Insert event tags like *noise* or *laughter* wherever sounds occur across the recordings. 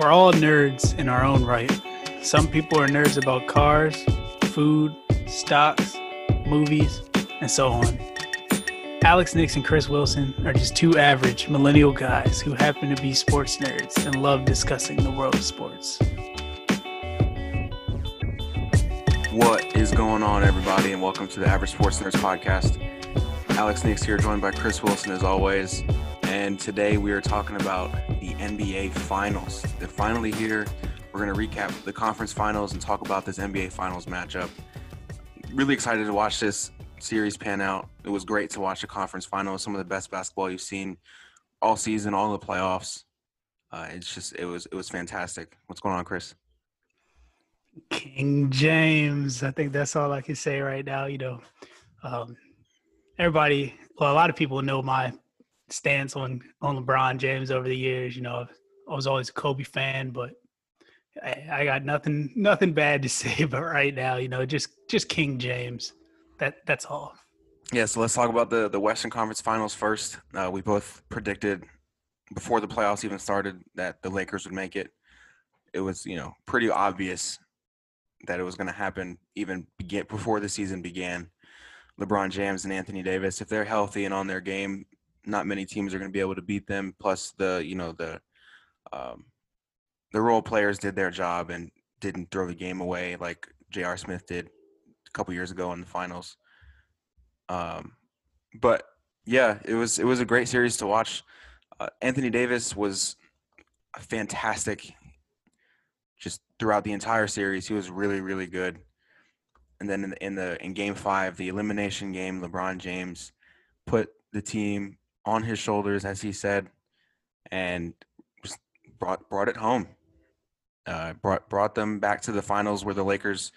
We're all nerds in our own right. Some people are nerds about cars, food, stocks, movies, and so on. Alex Nix and Chris Wilson are just two average millennial guys who happen to be sports nerds and love discussing the world of sports. What is going on, everybody, and welcome to the Average Sports Nerds podcast. Alex Nix here, joined by Chris Wilson as always. And today we are talking about the NBA Finals. They're finally here. We're going to recap the conference finals and talk about this NBA Finals matchup. Really excited to watch this series pan out. It was great to watch the conference finals, some of the best basketball you've seen all season, all the playoffs. Uh, it's just it was it was fantastic. What's going on, Chris? King James. I think that's all I can say right now. You know, um, everybody, well, a lot of people know my stance on on LeBron James over the years. You know, I was always a Kobe fan, but I, I got nothing nothing bad to *laughs* say. But right now, you know, just just King James. That that's all. Yeah, so let's talk about the the Western Conference Finals first. Uh, we both predicted before the playoffs even started that the Lakers would make it. It was you know pretty obvious that it was going to happen even begin, before the season began. LeBron James and Anthony Davis, if they're healthy and on their game, not many teams are going to be able to beat them. Plus, the you know the um, the role players did their job and didn't throw the game away like J.R. Smith did a couple years ago in the finals. Um, but yeah, it was it was a great series to watch. Uh, Anthony Davis was a fantastic just throughout the entire series. He was really really good. And then in the, in the in game five, the elimination game, LeBron James put the team on his shoulders, as he said, and brought brought it home. Uh, brought brought them back to the finals where the Lakers.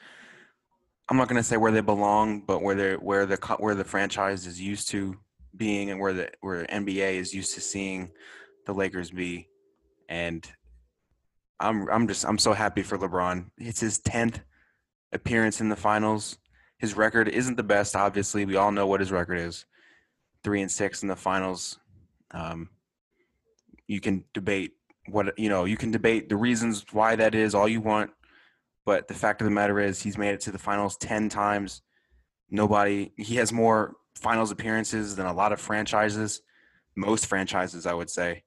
I'm not going to say where they belong, but where they where the where the franchise is used to being, and where the where NBA is used to seeing the Lakers be, and I'm I'm just I'm so happy for LeBron. It's his tenth appearance in the finals. His record isn't the best, obviously. We all know what his record is three and six in the finals. Um, you can debate what you know. You can debate the reasons why that is all you want, but the fact of the matter is he's made it to the finals ten times. Nobody. He has more finals appearances than a lot of franchises. Most franchises, I would say.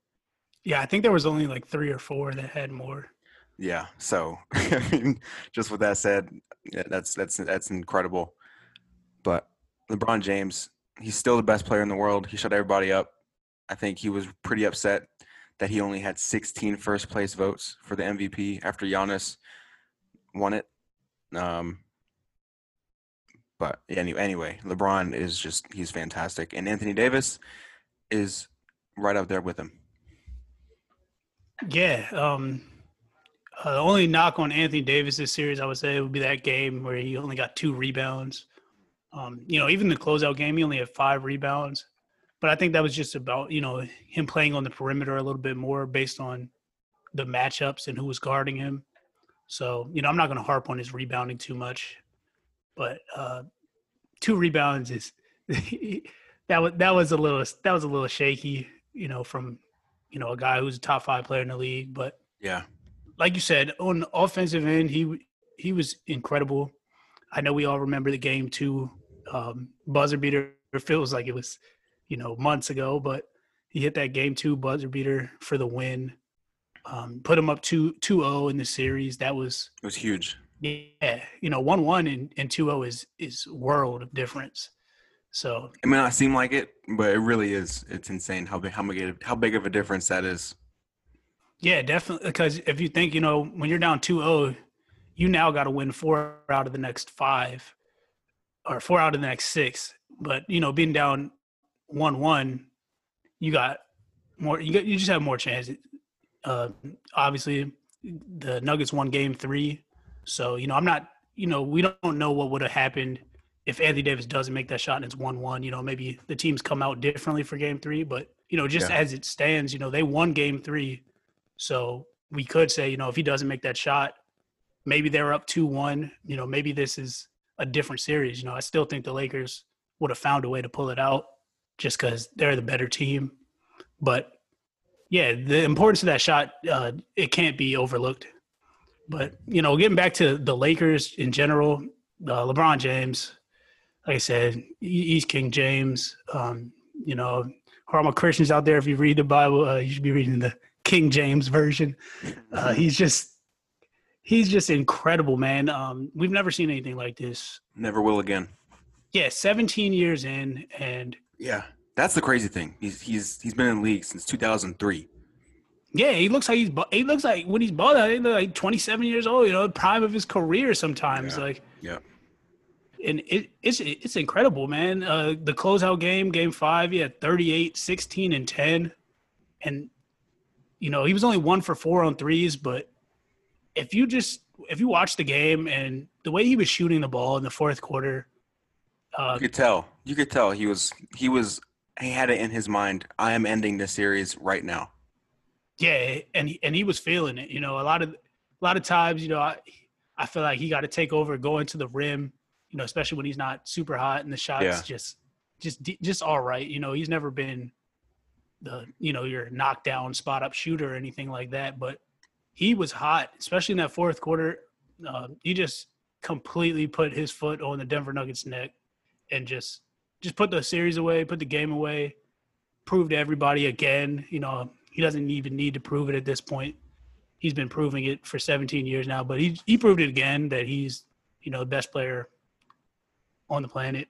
Yeah, I think there was only like three or four that had more. Yeah. So, *laughs* I mean, just with that said, yeah, that's that's that's incredible. But LeBron James, he's still the best player in the world. He shut everybody up. I think he was pretty upset that he only had 16 first place votes for the MVP after Giannis won it. Um, but anyway, anyway, LeBron is just he's fantastic, and Anthony Davis is right up there with him. Yeah. Um, uh, the only knock on Anthony Davis this series, I would say, would be that game where he only got two rebounds. Um, you know, even the closeout game, he only had five rebounds. But I think that was just about, you know, him playing on the perimeter a little bit more based on the matchups and who was guarding him. So, you know, I'm not going to harp on his rebounding too much. But uh, two rebounds is *laughs* that was that was a little that was a little shaky, you know, from you know a guy who's a top five player in the league. But yeah, like you said, on the offensive end, he he was incredible. I know we all remember the game two um, buzzer beater. It feels like it was, you know, months ago, but he hit that game two buzzer beater for the win. Um, put him up 2 2 in the series. That was it was huge. Yeah, you know, one one and and two zero is is world of difference. So it may not seem like it, but it really is. It's insane how big how big how big of a difference that is. Yeah, definitely. Because if you think, you know, when you're down 2-0, you now got to win four out of the next five, or four out of the next six. But you know, being down one-one, you got more. You got you just have more chances. Uh, obviously, the Nuggets won Game Three, so you know I'm not. You know, we don't know what would have happened if Anthony Davis doesn't make that shot and it's one-one. You know, maybe the teams come out differently for Game Three, but you know, just yeah. as it stands, you know, they won Game Three, so we could say, you know, if he doesn't make that shot, maybe they're up 2-1, you know, maybe this is a different series. You know, I still think the Lakers would have found a way to pull it out just cuz they're the better team. But yeah, the importance of that shot, uh, it can't be overlooked. But you know, getting back to the Lakers in general, uh, LeBron James, like I said, he's King James. Um, you know, for all my Christians out there, if you read the Bible, uh, you should be reading the King James version. Uh, he's just he's just incredible, man. Um, we've never seen anything like this. Never will again. Yeah, 17 years in, and Yeah, that's the crazy thing. He's he's he's been in the league since 2003. yeah, he looks like he's he looks like when he's bald, he looks like 27 years old. You know, prime of his career. Sometimes, Yeah. like, Yeah. and it, it's it's incredible, man. Uh, the closeout game, game five, he had 38, 16, and 10, and you know he was only one for four on threes. But if you just if you watch the game and the way he was shooting the ball in the fourth quarter, uh, You could tell. You could tell he was he was he had it in his mind. I am ending this series right now. Yeah, and he, and he was feeling it. You know, a lot of a lot of times, you know, I I feel like he got to take over, going to the rim. You know, especially when he's not super hot and the shots Yeah. just just just all right. You know, he's never been the you know your knockdown spot up shooter or anything like that. But he was hot, especially in that fourth quarter. Uh, he just completely put his foot on the Denver Nuggets' neck and just just put the series away, put the game away, proved to everybody again. You know, he doesn't even need to prove it at this point. He's been proving it for 17 years now, but he he proved it again that he's you know the best player on the planet.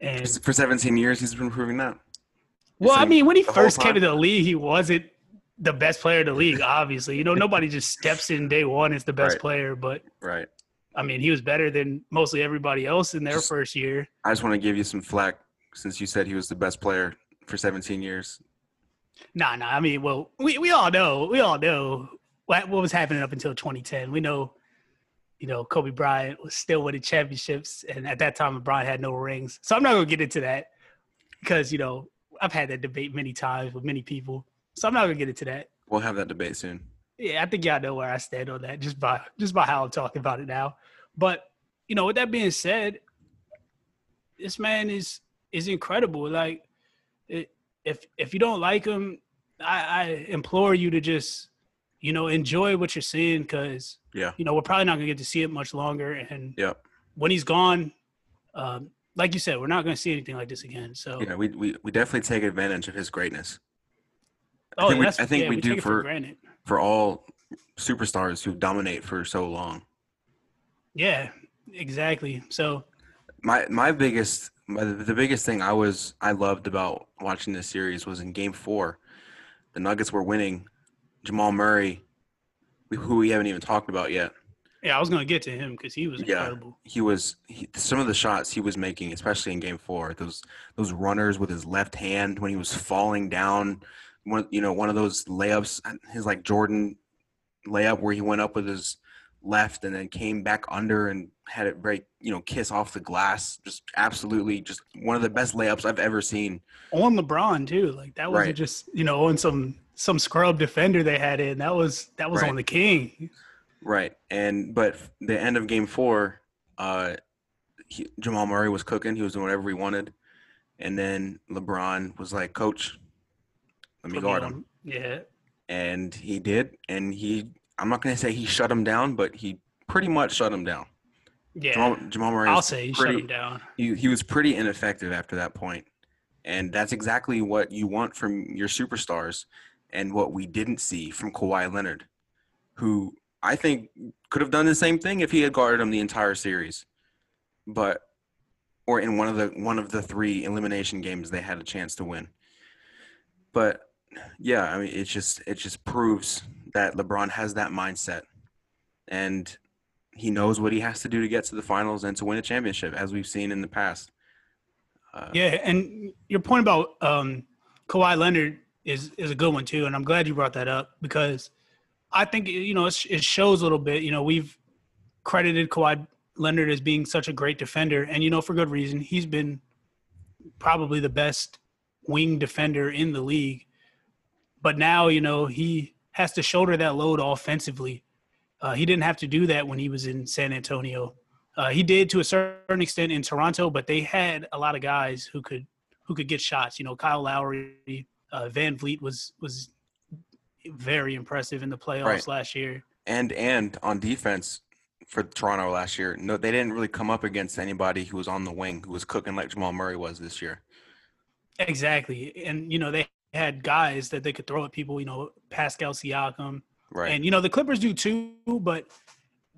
And For 17 years, he's been proving that. well, I mean, when he first came to the league, he wasn't the best player in the league. Obviously, you know, nobody just steps in day one as the best Right. player. But Right. I mean, he was better than mostly everybody else in their Just- first year. I just want to give you some flack since you said he was the best player for 17 years. Nah, nah. I mean, well, we, we all know, we all know what, what was happening up until 2010. We know, you know, Kobe Bryant was still winning championships, and at that time, LeBron had no rings. So I'm not gonna get into that because you know I've had that debate many times with many people. So I'm not gonna get into that. We'll have that debate soon. Yeah, I think y'all know where I stand on that just by just by how I'm talking about it now. But you know, with that being said, this man is is incredible. Like, it, if if you don't like him, I, I implore you to just you know enjoy what you're seeing because Yeah. you know we're probably not gonna get to see it much longer. And yeah, when he's gone, um, like you said, we're not gonna see anything like this again. So, Yeah, we, we, we definitely take advantage of his greatness. I oh, think we- I think yeah, we do take it for- granted. For all superstars who dominate for so long. Yeah, exactly. So My my biggest my, the biggest thing I was I loved about watching this series was in game 4. The Nuggets were winning. Jamal Murray who we haven't even talked about yet. yeah, I was gonna get to him because he was Yeah. incredible. he was he, some of the shots he was making, especially in Game Four. Those those runners with his left hand when he was falling down, one you know one of those layups, his like Jordan layup where he went up with his left and then came back under and had it very you know kiss off the glass. Just absolutely, just one of the best layups I've ever seen. on LeBron too. Like that wasn't Right. just you know on some some scrub defender they had in. That was that was Right. on the king. Right, and but the end of Game Four, uh, he, Jamal Murray was cooking. He was doing whatever he wanted, and then LeBron was like, "Coach, let me guard on- him," Yeah, and he did. And he, I'm not gonna say he shut him down, but he pretty much shut him down. yeah. Jamal, Jamal Murray, I'll say he pretty, shut him down. He, he was pretty ineffective after that point, and that's exactly what you want from your superstars, and what we didn't see from Kawhi Leonard, who I think could have done the same thing if he had guarded him the entire series, but or in one of the one of the three elimination games they had a chance to win. But yeah, I mean, it's just it just proves that LeBron has that mindset, and he knows what he has to do to get to the finals and to win a championship, as we've seen in the past. Uh, Yeah, and your point about um, Kawhi Leonard is is a good one too, and I'm glad you brought that up because I think you know it, it shows a little bit. You know, we've credited Kawhi Leonard as being such a great defender, and you know for good reason. He's been probably the best wing defender in the league, but now you know he has to shoulder that load offensively. Uh, he didn't have to do that when he was in San Antonio. Uh, he did to a certain extent in Toronto, but they had a lot of guys who could who could get shots. You know, Kyle Lowry, uh, VanVleet was was very impressive in the playoffs Right. last year. And and on defense for Toronto last year, no, they didn't really come up against anybody who was on the wing who was cooking like Jamal Murray was this year. Exactly. And, you know, they had guys that they could throw at people, you know, Pascal Siakam. Right. And, you know, the Clippers do too, but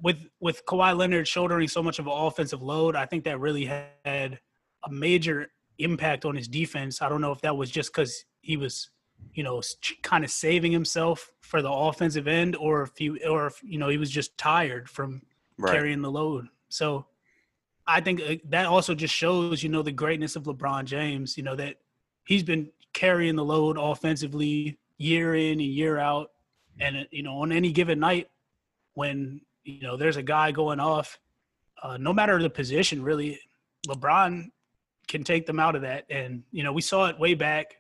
with with Kawhi Leonard shouldering so much of an offensive load, I think that really had a major impact on his defense. I don't know if that was just because he was, you know, kind of saving himself for the offensive end, or if he, or if you know, he was just tired from right. carrying the load. So I think uh, that also just shows, you know, the greatness of LeBron James, you know, that he's been carrying the load offensively year in and year out. And, you know, on any given night when, you know, there's a guy going off, uh, no matter the position, really, LeBron can take them out of that. And, you know, we saw it way back,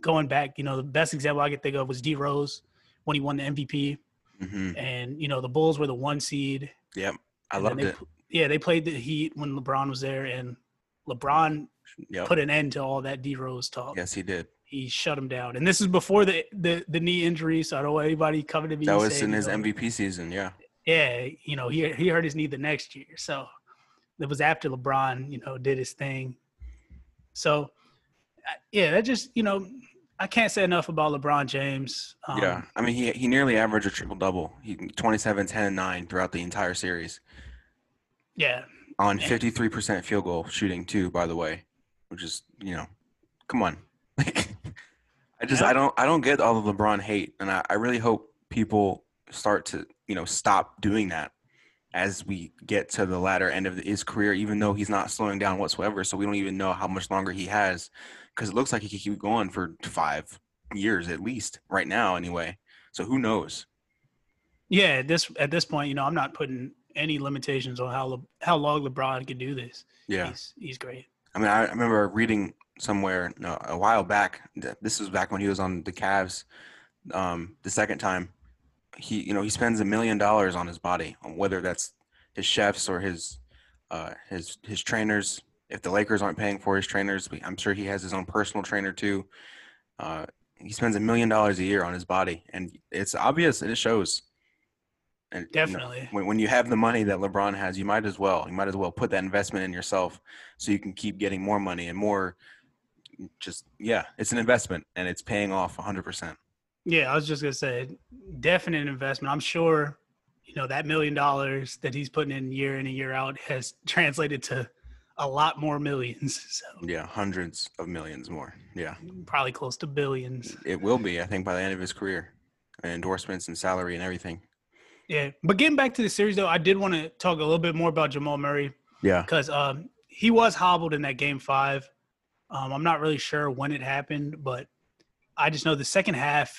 going back, you know, the best example I could think of was D Rose when he won the MVP. hmm And, you know, the Bulls were the one seed. Yep. I loved they it. Yeah, they played the Heat when LeBron was there, and LeBron Yep. put an end to all that D Rose talk. yes, he did. He shut him down, and this is before the the, the knee injury. So I don't want anybody coming to me. That was saying, in you his know, MVP season. Yeah. Yeah, you know he he hurt his knee the next year, so it was after LeBron, you know, did his thing. So yeah, that just you know I can't say enough about LeBron James. Um, yeah. I mean, he he nearly averaged a triple double. He 27, 10, and 9 throughout the entire series yeah, on 53% field goal shooting too, by the way, which is, you know, come on. *laughs* I just. I don't I don't get all the LeBron hate and I, I really hope people start to, you know, stop doing that as we get to the latter end of his career, even though he's not slowing down whatsoever. So we don't even know how much longer he has because it looks like he could keep going for five years at least right now anyway. So who knows? yeah. At this at this point, you know, I'm not putting any limitations on how Le, how long LeBron can do this. Yeah. He's he's great. I mean, I remember reading somewhere no, a while back. th- This was back when he was on the Cavs. Um, the second time, he you know he spends a million dollars on his body, on whether that's his chefs or his uh, his his trainers. If the Lakers aren't paying for his trainers, I'm sure he has his own personal trainer too. Uh, he spends a million dollars a year on his body, and it's obvious and it shows. And you know, Definitely. when, when you have the money that LeBron has, you might as well you might as well put that investment in yourself so you can keep getting more money and more. Mm, just yeah, it's an investment and it's paying off 100. percent Yeah, I was just gonna say, definite investment. I'm sure, you know, that million dollars that he's putting in year in and year out has *laughs* translated to a lot more millions. *laughs* So Yeah, hundreds of millions more. Yeah, probably close to billions. it will be. I think by the end of his career, and endorsements and salary and everything. Yeah. But getting back to the series though, I did want to talk a little bit more about Jamal Murray Yeah, because um, he was hobbled in that game five. Um, I'm not really sure when it happened, but I just know the second half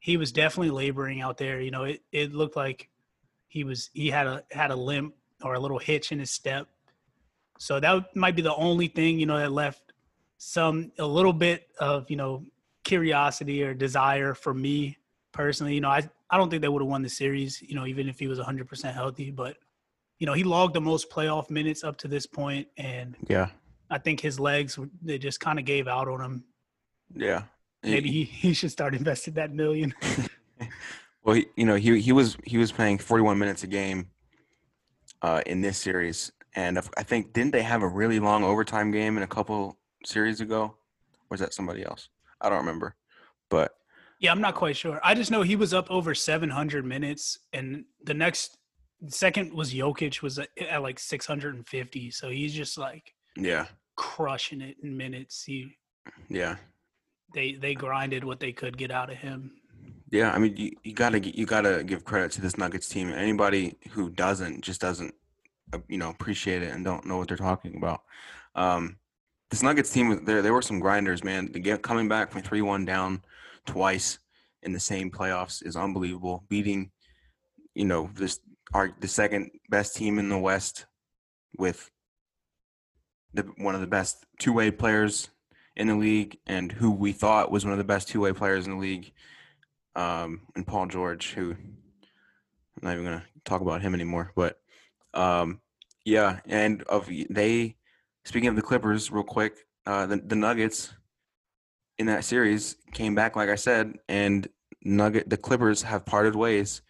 he was definitely laboring out there. You know, it, it looked like he was he had a had a limp or a little hitch in his step. So that might be the only thing, you know, that left some a little bit of, you know, curiosity or desire for me personally. You know, I I don't think they would have won the series, you know, even if he was 100% healthy, but you know, he logged the most playoff minutes up to this point, and yeah, I think his legs they just kind of gave out on him. yeah. Maybe he, he should start investing that million. *laughs* Well, he, you know, he he was he was playing 41 minutes a game uh, in this series, and I think didn't they have a really long overtime game in a couple series ago, or was that somebody else? I don't remember, but Yeah, I'm not quite sure. I just know he was up over 700 minutes, and the next second was Jokic was at, at like 650. So he's just like yeah, crushing it in minutes. He yeah, they they grinded what they could get out of him. yeah. I mean, you, you gotta you gotta give credit to this Nuggets team. Anybody who doesn't just doesn't, uh, you know, appreciate it and don't know what they're talking about. Um, this Nuggets team, there there were some grinders, man. The get coming back from three one down twice in the same playoffs is unbelievable. Beating, you know, this are the second best team in the West with the one of the best two way players in the league and who we thought was one of the best two way players in the league. Um, and Paul George, who I'm not even gonna talk about him anymore, but um, yeah, and of they speaking of the Clippers, real quick, uh, the the Nuggets in that series came back, like I said, and Nugget the Clippers have parted ways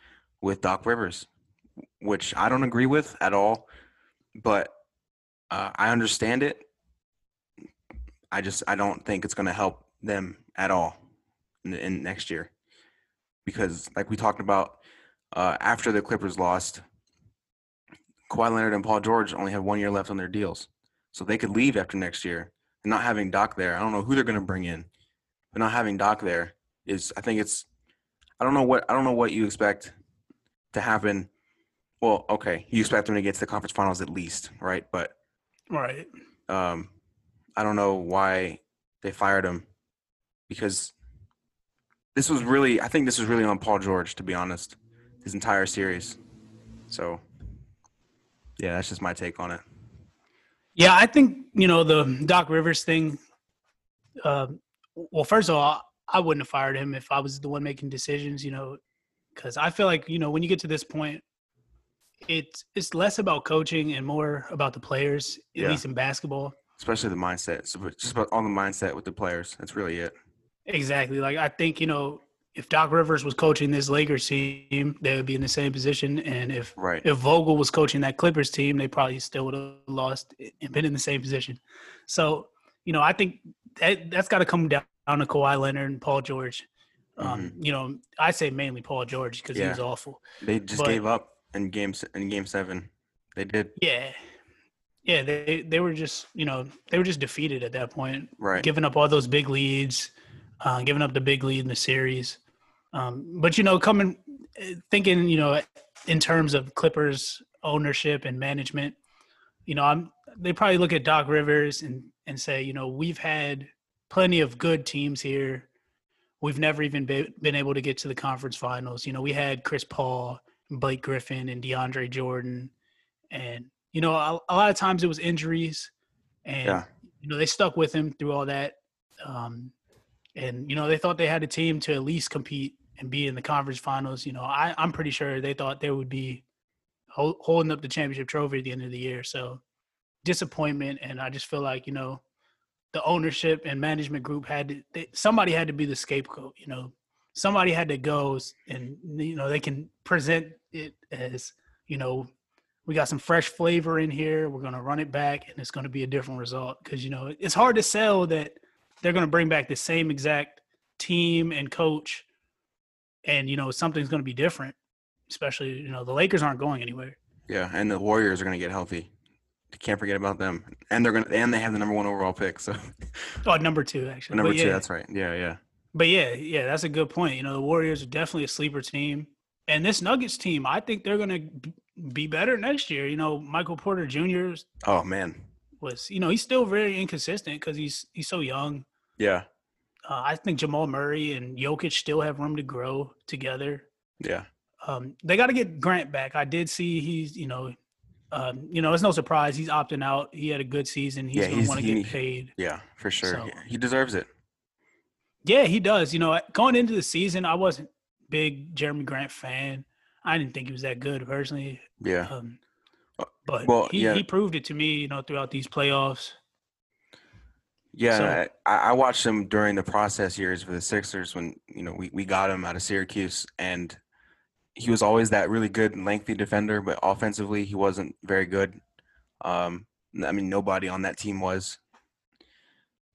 with Doc Rivers, which I don't agree with at all, but uh, I understand it. I just I don't think it's going to help them at all in, in, next year because, like we talked about, uh, after the Clippers lost, Kawhi Leonard and Paul George only have one year left on their deals, so they could leave after next year. And not having Doc there, I don't know who they're going to bring in, but not having Doc there is, I think it's, I don't know what I don't know what you expect to happen. Well, okay, you expect them to get to the conference finals at least, right? But right, um, I don't know why they fired him because this was really I think this was really on Paul George to be honest, his entire series. So yeah, that's just my take on it. Yeah, I think you know the Doc Rivers thing. Uh, well, first of all, I wouldn't have fired him if I was the one making decisions. You know, because I feel like you know when you get to this point, it's it's less about coaching and more about the players. At yeah. least in basketball, especially the mindset. So just about on the mindset with the players. That's really it. Exactly. Like I think you know if Doc Rivers was coaching this Lakers team, they would be in the same position. And if right. if Vogel was coaching that Clippers team, they probably still would have lost and been in the same position. So, you know, I think that that's got to come down to Kawhi Leonard and Paul George. Um, mm-hmm. You know, I say mainly Paul George because yeah. he was awful. They just but, gave up in game in game seven. They did. Yeah, yeah. They they were just you know they were just defeated at that point. Right. Giving up all those big leads uh, giving up the big lead in the series. Um, but you know, coming thinking, you know, in terms of Clippers ownership and management, you know, I'm they probably look at Doc Rivers and and say, you know, we've had plenty of good teams here. We've never even be, been able to get to the conference finals. You know, we had Chris Paul, Blake Griffin, and DeAndre Jordan, and you know, a, a lot of times it was injuries, and yeah. you know they stuck with him through all that. Um, and you know they thought they had a team to at least compete and be in the conference finals. You know, I, I'm pretty sure they thought they would be hold, holding up the championship trophy at the end of the year. So disappointment, and I just feel like you know the ownership and management group had to they, somebody had to be the scapegoat. You know, somebody had to go and you know they can present it as you know we got some fresh flavor in here. We're gonna run it back, and it's gonna be a different result because you know it's hard to sell that they're going to bring back the same exact team and coach, and you know something's going to be different. Especially, you know, the Lakers aren't going anywhere. Yeah, and the Warriors are going to get healthy. Can't forget about them, and they're going to, and they have the number one overall pick. So, *laughs* oh, number two actually. Number yeah. two, that's right. Yeah, yeah. But yeah, yeah, that's a good point. You know, the Warriors are definitely a sleeper team, and this Nuggets team, I think they're going to be better next year. You know, Michael Porter Jr. Oh man, was you know he's still very inconsistent because he's he's so young. Yeah. Uh, I think Jamal Murray and Jokic still have room to grow together. Yeah. Um, they got to get Grant back. I did see he's, you know, um, you know, it's no surprise he's opting out. He had a good season. He's yeah, going to want to get paid. Yeah, for sure. So, he deserves it. Yeah, he does. You know, going into the season, I wasn't big Jerami Grant fan. I didn't think he was that good personally. Yeah. Um, uh, but well, he, yeah. he proved it to me, you know, throughout these playoffs. Yeah, so, I, I, watched him during the process years for the Sixers when you know we, we got him out of Syracuse, and he was always that really good lengthy defender, but offensively he wasn't very good. Um, I mean, nobody on that team was.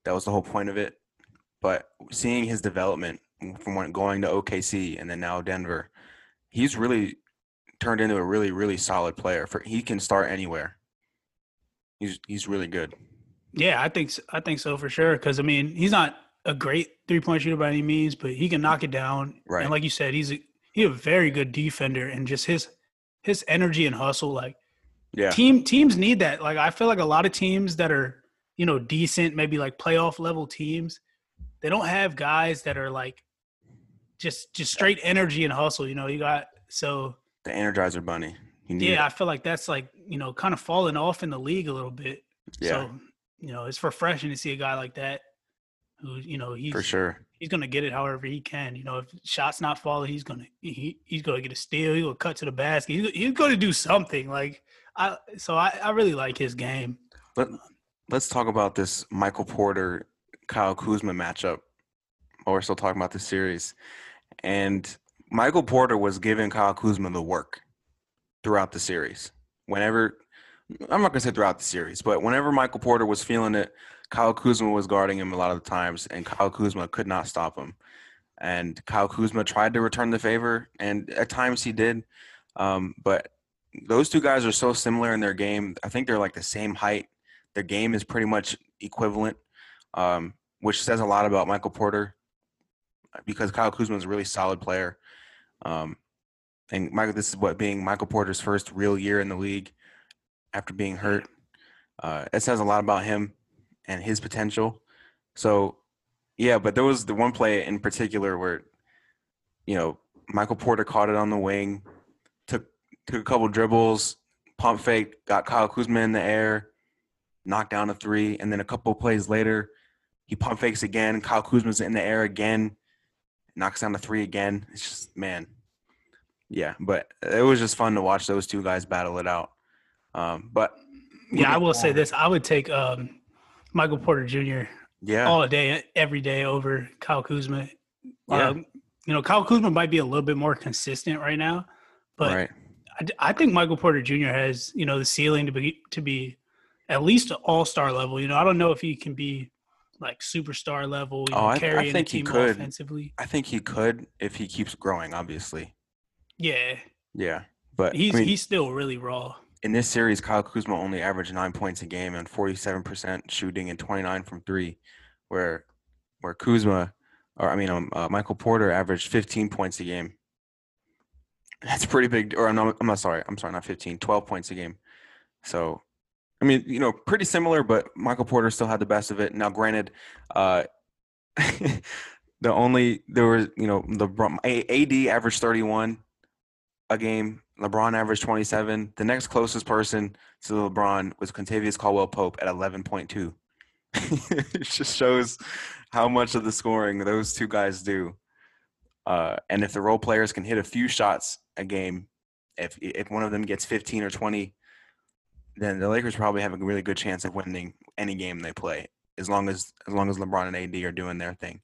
That was the whole point of it. But seeing his development from going to OKC and then now Denver, he's really turned into a really really solid player. For he can start anywhere. He's he's really good. Yeah, I think I think so for sure. Because I mean, he's not a great three point shooter by any means, but he can knock it down. Right. And like you said, he's a he's a very good defender, and just his his energy and hustle, like yeah, team teams need that. Like I feel like a lot of teams that are you know decent, maybe like playoff level teams, they don't have guys that are like just just straight energy and hustle. You know, you got so the Energizer Bunny. Yeah, it. I feel like that's like you know kind of falling off in the league a little bit. Yeah. So you know, it's refreshing to see a guy like that who, you know, he's for sure he's gonna get it however he can. You know, if shots not falling, he's gonna he, he's gonna get a steal. He's gonna cut to the basket. He's, he's gonna do something. Like I, so I, I really like his game. Let uh, Let's talk about this Michael Porter Kyle Kuzma matchup. While we're still talking about this series, and Michael Porter was giving Kyle Kuzma the work throughout the series. Whenever I'm not gonna say throughout the series, but whenever Michael Porter was feeling it, Kyle Kuzma was guarding him a lot of the times, and Kyle Kuzma could not stop him. And Kyle Kuzma tried to return the favor, and at times he did. Um, but those two guys are so similar in their game. I think they're like the same height. Their game is pretty much equivalent, um, which says a lot about Michael Porter because Kyle Kuzma is a really solid player. Um, and Michael, this is what being Michael Porter's first real year in the league after being hurt. Uh, it says a lot about him and his potential. So, yeah, but there was the one play in particular where, you know, Michael Porter caught it on the wing, took took a couple dribbles, pump fake, got Kyle Kuzma in the air, knocked down a three, and then a couple plays later, he pump fakes again. Kyle Kuzma's in the air again, knocks down a three again. It's just man, yeah. But it was just fun to watch those two guys battle it out. Um, but yeah, I will say this: I would take um, Michael Porter Jr. Yeah, all day, every day over Kyle Kuzma. Yeah. Um, you know, Kyle Kuzma might be a little bit more consistent right now, but right. I, I think Michael Porter Jr. has you know the ceiling to be to be at least all star level. You know, I don't know if he can be like superstar level, you Oh, know, I- I carrying think the he team could. offensively. I think he could if he keeps growing. Obviously, Yeah, yeah. But he's I mean, he's still really raw. In this series, Kyle Kuzma only averaged nine points a game and forty-seven percent shooting and twenty-nine from three, where where Kuzma, or I mean, um, uh, Michael Porter averaged fifteen points a game. That's pretty big. Or I'm not, I'm not sorry. I'm sorry, not 15, 12 points a game. So, I mean, you know, pretty similar, but Michael Porter still had the best of it. Now, granted, uh, *laughs* the only there was, you know, the AD averaged 31 a game. LeBron averaged 27. The next closest person to LeBron was Kentavious Caldwell Pope at 11.2. *laughs* it just shows how much of the scoring those two guys do. Uh, and if the role players can hit a few shots a game, if if one of them gets 15 or 20, then the Lakers probably have a really good chance of winning any game they play, as long as as long as LeBron and AD are doing their thing.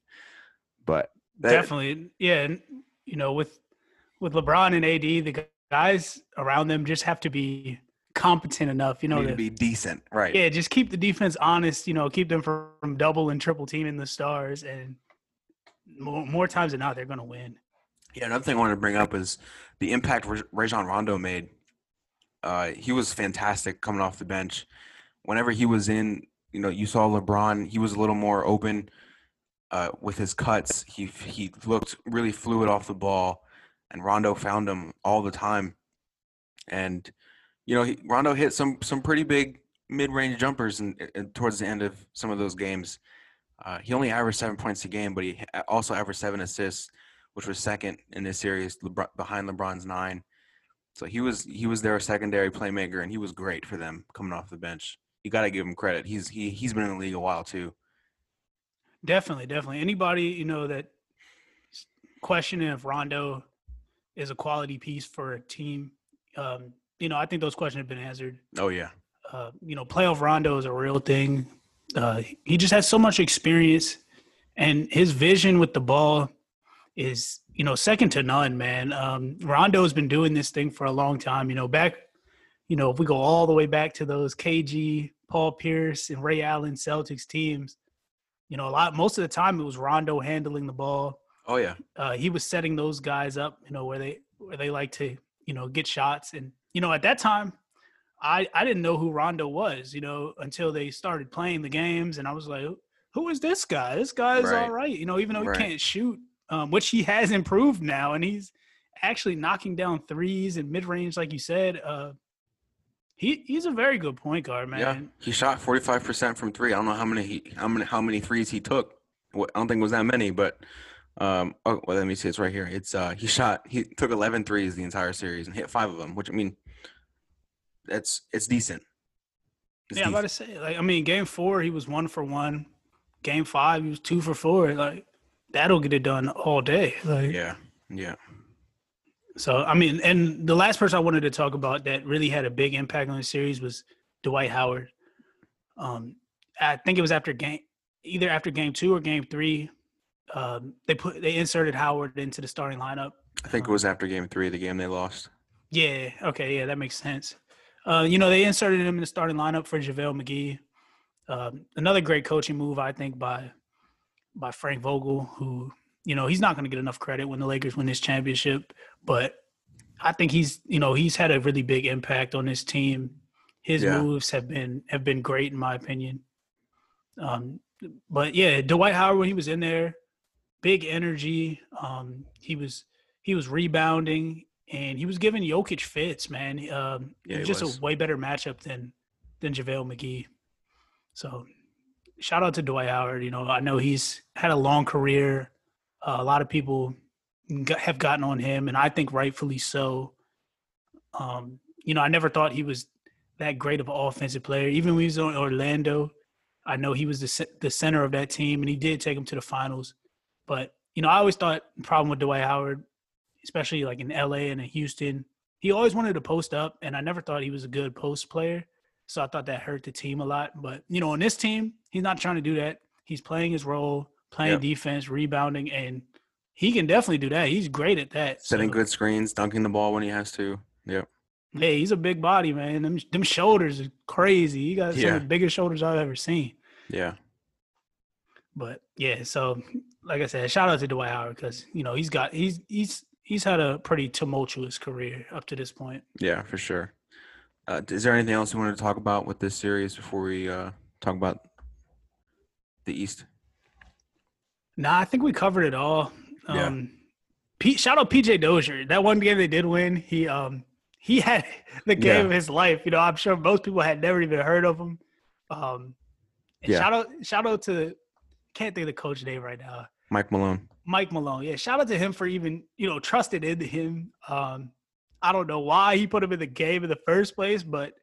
But that- Definitely, yeah. And you know, with with LeBron and AD, the guys around them just have to be competent enough. You know, need to to, be decent, right? yeah, just keep the defense honest. You know, keep them from, double and triple teaming the stars, and more, more times than not, they're going to win. Yeah, another thing I wanted to bring up is the impact Rajon Rondo made. Uh, he was fantastic coming off the bench. Whenever he was in, you know, you saw LeBron. He was a little more open uh, with his cuts. He he looked really fluid off the ball, and Rondo found him all the time. And you know, he, Rondo hit some some pretty big mid-range jumpers in, towards the end of some of those games. Uh, he only averaged seven points a game, but he also averaged seven assists which was second in this series LeBron, behind LeBron's nine. So he was he was their secondary playmaker, and he was great for them coming off the bench. You got to give him credit. He's he he's been in the league a while too. Definitely, definitely. Anybody you know that questioning if Rondo is a quality piece for a team, um, you know, I think those questions have been answered. Oh yeah, uh, you know, playoff Rondo is a real thing. Uh, he just has so much experience, and his vision with the ball is, you know, second to none. Man, um, Rondo's been doing this thing for a long time. You know, back, you know, if we go all the way back to those KG, Paul Pierce, and Ray Allen Celtics teams, you know, a lot most of the time it was Rondo handling the ball. Oh yeah, Uh, he was setting those guys up, you know, where they where they like to, you know, get shots. And you know, at that time, I I didn't know who Rondo was, you know, until they started playing the games, and I was like, who is this guy? This guy is Right. all right, you know, even though Right. he can't shoot, um, which he has improved now, and he's actually knocking down threes and mid range, like you said. Uh, he he's a very good point guard, man. yeah. He shot forty five percent from three. I don't know how many he how many how many threes he took. I don't think it was that many, but um. Oh well, let me see. It's right here. It's uh. He shot. He took 11 threes the entire series and hit five of them. Which I mean, that's it's decent. It's yeah, I'm about to say, like, I mean, game four, he was one for one. Game five, he was two for four. Like, that'll get it done all day. Like, Yeah, yeah. so I mean, and the last person I wanted to talk about that really had a big impact on the series was Dwight Howard. Um, I think it was after game, either after game two or game three. Um, they put they inserted Howard into the starting lineup. I think it was after game three, the game they lost. Yeah. Okay. Yeah, that makes sense. Uh, you know, they inserted him in the starting lineup for JaVale McGee. Um, another great coaching move, I think, by by Frank Vogel, who you know he's not going to get enough credit when the Lakers win this championship, but I think he's you know he's had a really big impact on this team. His Yeah. moves have been have been great in my opinion. Um, but yeah, Dwight Howard when he was in there, big energy. Um, he was he was rebounding and he was giving Jokic fits, man. Um, Yeah, it was just was. a way better matchup than than JaVale McGee. So shout out to Dwight Howard. You know, I know he's had a long career. Uh, a lot of people got, have gotten on him, and I think rightfully so. Um, you know, I never thought he was that great of an offensive player. Even when he was on Orlando, I know he was the the center of that team, and he did take him to the finals. But you know, I always thought the problem with Dwight Howard, especially like in LA and in Houston, he always wanted to post up, and I never thought he was a good post player. So I thought that hurt the team a lot. But you know, on this team, he's not trying to do that. He's playing his role, playing defense, rebounding, and he can definitely do that. He's great at that. Setting So, good screens, dunking the ball when he has to. Yep. Hey, he's a big body, man. Them them shoulders are crazy. He got some Yeah. of the biggest shoulders I've ever seen. Yeah. But yeah, so like I said, shout out to Dwight Howard because you know he's got he's he's he's had a pretty tumultuous career up to this point. Yeah, for sure. Uh, is there anything else you wanted to talk about with this series before we uh, talk about the East? Nah, I think we covered it all. Yeah. Um Pete, shout out PJ Dozier. That one game they did win, he um he had *laughs* the game Yeah. of his life. You know, I'm sure most people had never even heard of him. Um Yeah. shout out shout out to can't think of the coach name right now. Mike Malone. Mike Malone. Yeah, shout out to him for even, you know, trusting in him. Um, I don't know why he put him in the game in the first place, but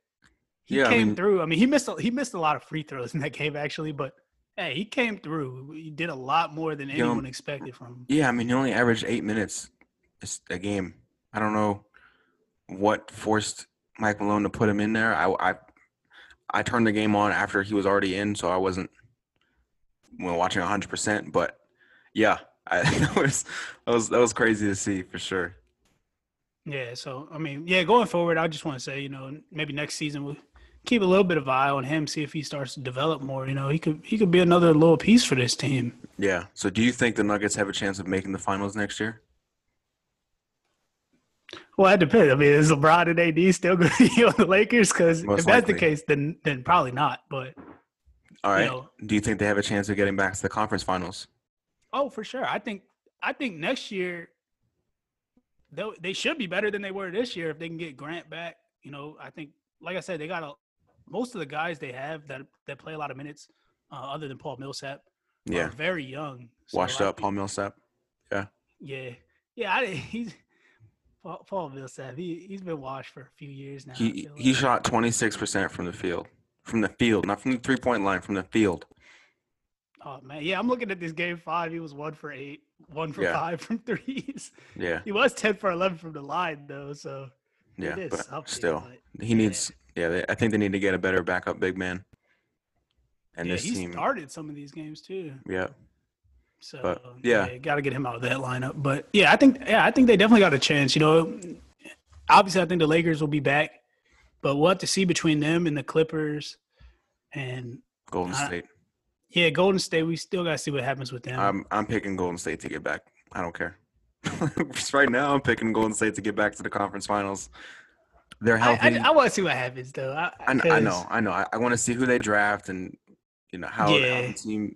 he Yeah, I came mean- through. I mean, he missed a, he missed a lot of free throws in that game actually, but hey, he came through. He did a lot more than You know, anyone expected from him. Yeah, I mean, he only averaged eight minutes a- a game. I don't know what forced Mike Malone to put him in there. I, I, I turned the game on after he was already in, so I wasn't well, watching 100%. But yeah, I, *laughs* that was that was that was crazy to see for sure. Yeah, so I mean, yeah, going forward, I just want to say, you know, maybe next season we'll keep a little bit of eye on him, see if he starts to develop more. You know, he could he could be another little piece for this team. Yeah. So, do you think the Nuggets have a chance of making the finals next year? Well, that depends. I mean, is LeBron and AD still going *laughs* to be on the Lakers? Because if that's the case, then then probably not. But All right. know- do you think they have a chance of getting back to the conference finals? oh, for sure, I think I think next year they they should be better than they were this year if they can get Grant back. You know, I think, like I said, they got a most of the guys they have that that play a lot of minutes, uh, other than Paul Millsap, Yeah. are very young. So Washed up, Paul Millsap. Yeah, yeah. Yeah. I, *laughs* he's Paul, Paul Millsap. He he's been washed for a few years now. He he like. shot 26% from the field. From the field, not from the three point line, from the field. Oh man, yeah. I'm looking at this game five. He was one for eight, one for Yeah. five from threes. Yeah. He was ten for eleven from the line though. So Yeah. But still, but he needs, yeah, they, I think they need to get a better backup big man. And yeah, this he team, started some of these games too. yeah. So But, yeah. got to get him out of that lineup. But yeah, I think yeah, I think they definitely got a chance. You know, obviously, I think the Lakers will be back, but we'll have to see between them and the Clippers, and Golden I- State. yeah, Golden State. We still got to see what happens with them. I'm I'm picking Golden State to get back. I don't care. *laughs* Just right now, I'm picking Golden State to get back to the conference finals. They're I, healthy. I, want to see what happens though. I, I, I know, I know. I, I want to see who they draft and you know how, how the team.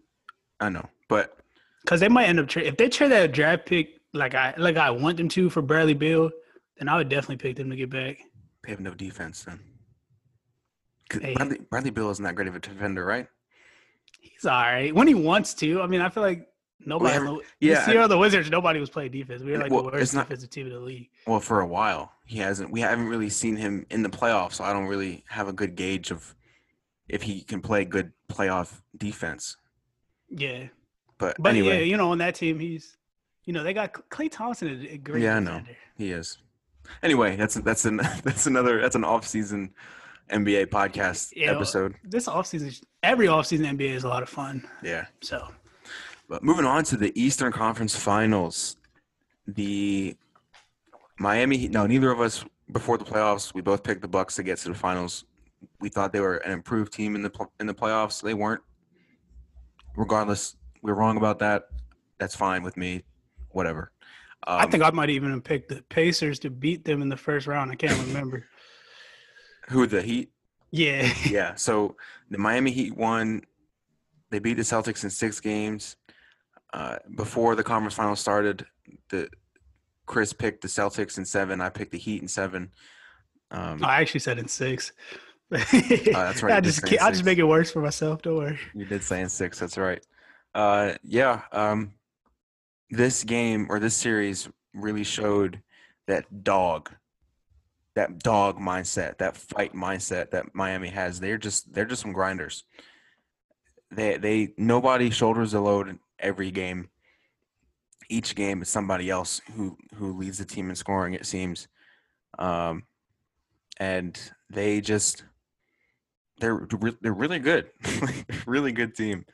I know, but Because they might end up tra- if they trade that draft pick like I like I want them to for Bradley Beal, then I would definitely pick them to get back. They have no defense then. Hey. Bradley, Bradley Beal isn't that great of a defender, right? He's all right when he wants to. I mean, I feel like nobody. the- yeah, this year on the Wizards, nobody was playing defense. We were like Well, the worst not- defensive team in the league. Well, for a while, he hasn't. We haven't really seen him in the playoffs, so I don't really have a good gauge of if he can play good playoff defense. Yeah, But, but yeah, anyway, you know, on that team, he's you know they got Klay Thompson, a great Yeah, I know. defender. he is. Anyway, that's that's an *laughs* that's another that's an off-season NBA podcast Yeah, episode. This off season, every off season NBA is a lot of fun. Yeah. So But moving on to the Eastern Conference Finals, the Miami No, neither of us before the playoffs. We both picked the Bucks to get to the finals. We thought they were an improved team in the in the playoffs. They weren't. Regardless, we are wrong about that. That's fine with me. Whatever. Um, I think I might even have picked the Pacers to beat them in the first round. I can't remember. who the Heat. yeah. *laughs* Yeah. So the Miami Heat won. They beat the Celtics in six games. Uh, before the conference finals started, the Chris picked the Celtics in seven. I picked the Heat in seven. Um, I actually said in six. *laughs* that's right, I just I just make it worse for myself. Don't worry. you did say in six. That's right. Uh, yeah. Um, this game or this series really showed that dog, that dog mindset, that fight mindset that Miami has. They're just they're just some grinders. They they nobody shoulders the load every game. Each game is somebody else who who leads the team in scoring. It seems, um, and they just they're re- they're really good, *laughs* really good team.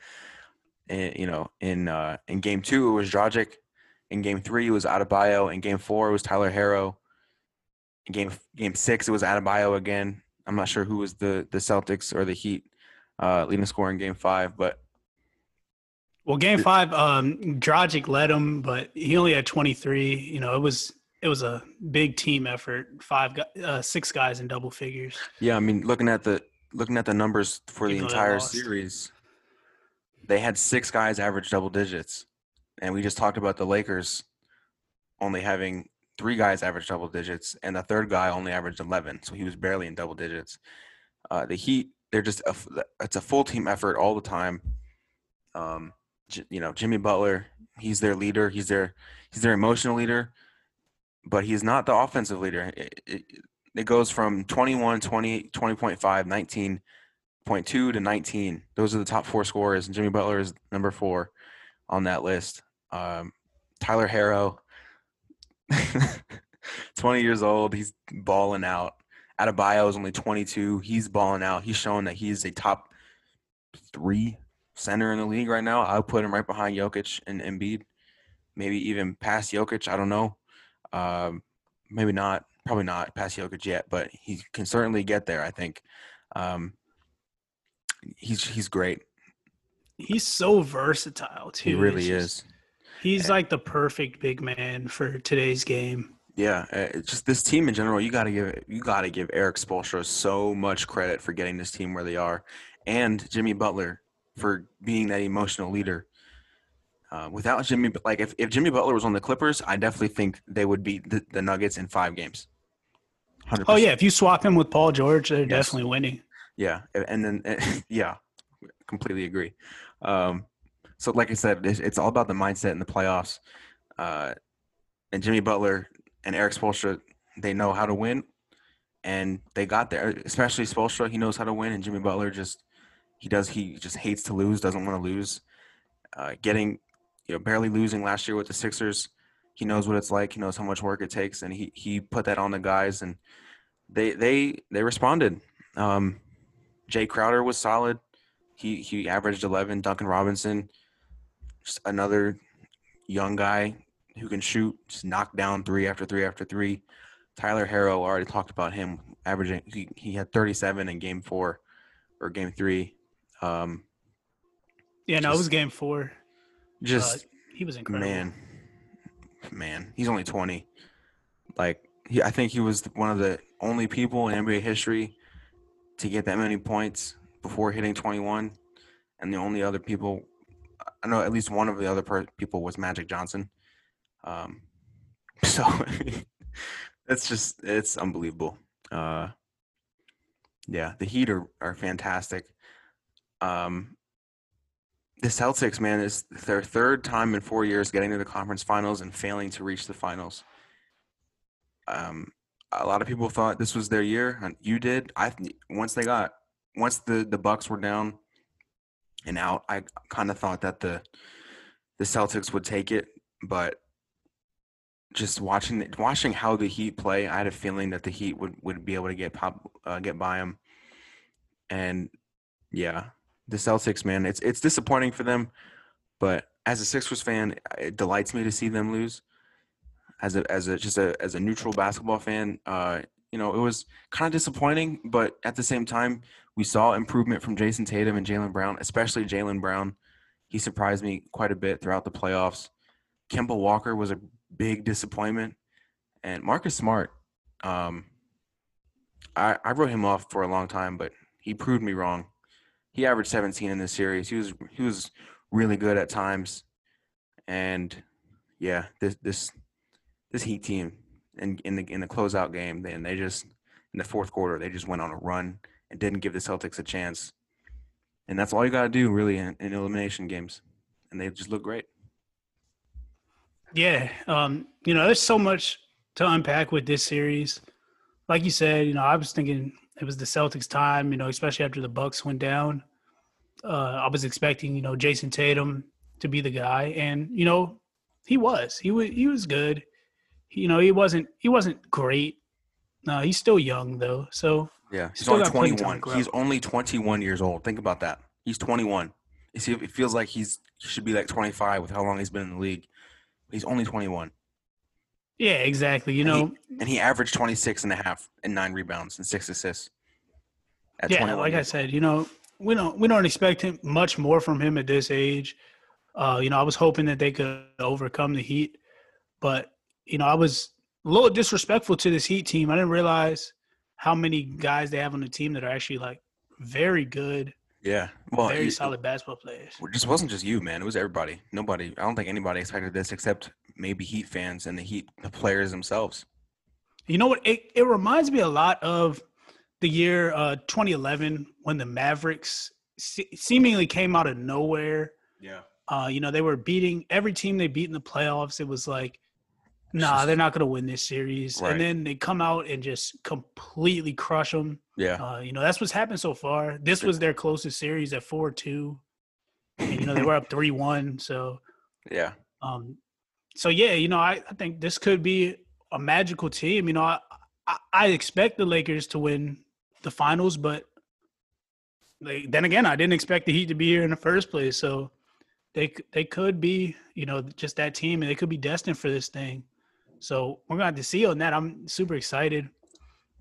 You know, in uh, in game two it was Dragic. In game three it was Adebayo. In game four it was Tyler Herro. In game game six it was Adebayo again. I'm not sure who was the the Celtics or the Heat uh, leading scorer in game five, but Well, game five, um, Dragic led him, but he only had 23. You know, it was it was a big team effort. Five, uh, six guys in double figures. yeah, I mean, looking at the looking at the numbers for the Even they entire series, they had six guys average double digits, and we just talked about the Lakers only having three guys average double digits, and the third guy only averaged 11, so he was barely in double digits. Uh, the Heat, they're just a, it's a full team effort all the time. Um, you know, Jimmy Butler, he's their leader. He's their he's their emotional leader, but he's not the offensive leader. It, it, it goes from 21, 20, 20.5, 19.2 to 19. Those are the top four scorers, and Jimmy Butler is number four on that list. Um, Tyler Herro, *laughs* 20 years old, he's balling out. Adebayo is only 22. He's balling out. He's showing that he's a top three center in the league right now. I'll put him right behind Jokic and Embiid, maybe even past Jokic. I don't know. Um, maybe not. Probably not past Jokic yet, but he can certainly get there. I think. Um, he's he's great. He's so versatile too. He really It's is. just- He's like the perfect big man for today's game. Yeah, it's just this team in general. You got to give you got to give Erik Spoelstra so much credit for getting this team where they are, and Jimmy Butler for being that emotional leader. Uh, without Jimmy, like if, if Jimmy Butler was on the Clippers, I definitely think they would beat the, the Nuggets in five games. 100%. Oh yeah, if you swap him with Paul George, they're Yes. definitely winning. Yeah, and then *laughs* yeah, completely agree. Um, so like I said, it's, it's all about the mindset in the playoffs. Uh, and Jimmy Butler and Erik Spoelstra, they know how to win, and they got there. Especially Spoelstra, he knows how to win, and Jimmy Butler just he does he just hates to lose, doesn't want to lose. Uh, getting you know barely losing last year with the Sixers, he knows what it's like. He knows how much work it takes, and he he put that on the guys, and they they they responded. Um, Jae Crowder was solid. He he averaged 11. Duncan Robinson, just another young guy who can shoot, just knock down three after three after three. Tyler Herro already talked about him averaging. He he had 37 in game four or game three. Um, Yeah, no, it was game four. just He was incredible. man, man, he's only 20. Like he, I think he was one of the only people in NBA history to get that many points before hitting 21, and the only other people, I know at least one of the other per- people was Magic Johnson. Um, *laughs* so it's just it's unbelievable. Uh, yeah, the Heat are, are fantastic. Um, the Celtics, man, is their third time in four years getting to the conference finals and failing to reach the finals. Um, a lot of people thought this was their year. You did. I once they got once the the Bucks were down and out, I kind of thought that the the Celtics would take it, but just watching watching how the Heat play, I had a feeling that the Heat would would be able to get pop uh, get by them, and yeah, the Celtics, man, it's it's disappointing for them, but as a Sixers fan, it delights me to see them lose. As a as a just a as a neutral basketball fan, uh, you know, it was kind of disappointing, but at the same time, we saw improvement from Jayson Tatum and Jaylen Brown, especially Jaylen Brown. He surprised me quite a bit throughout the playoffs. Kemba Walker was a big disappointment, and Marcus Smart. Um, I I wrote him off for a long time, but he proved me wrong. He averaged 17 in this series. He was he was really good at times, and yeah, this this this Heat team in in the in the closeout game, then they just in the fourth quarter they just went on a run and didn't give the Celtics a chance. And that's all you got to do really in, in, elimination games, and they just look great. Yeah, um, you know, there's so much to unpack with this series. Like you said, you know, I was thinking it was the Celtics' time. You know, especially after the Bucks went down. Uh, I was expecting, you know, Jayson Tatum to be the guy, and you know, he was. He was. He was good you know, he wasn't he wasn't great. No, he's still young though. So yeah, he's only 21. He's only 21 years old. Think about that. He's 21. You it feels like he's he should be like 25 with how long he's been in the league. He's only 21. Yeah, exactly. You and know, he, and he averaged 26 and a half and nine rebounds and six assists. yeah, like I said, you know, we don't we don't expect him much more from him at this age. Uh, you know, I was hoping that they could overcome the Heat, but you know, I was a little disrespectful to this Heat team. I didn't realize how many guys they have on the team that are actually like very good. Yeah, well, very it, solid basketball players. It just wasn't just you, man. It was everybody. Nobody. I don't think anybody expected this except maybe Heat fans and the Heat the players themselves. You know what? It it reminds me a lot of the year uh, 2011 when the Mavericks se- seemingly came out of nowhere. Yeah. Uh, you know, they were beating every team they beat in the playoffs. It was like Nah, they're not going to win this series. Right. And then they come out and just completely crush them. Yeah. Uh, you know, that's what's happened so far. This was their closest series at 4 2. And, you know, they were up *laughs* 3 1. So, yeah. Um, so, yeah, you know, I, I think this could be a magical team. You know, I, I, I expect the Lakers to win the finals, but they, then again, I didn't expect the Heat to be here in the first place. So, they they could be, you know, just that team, and they could be destined for this thing. So we're gonna have to see on that. I'm super excited.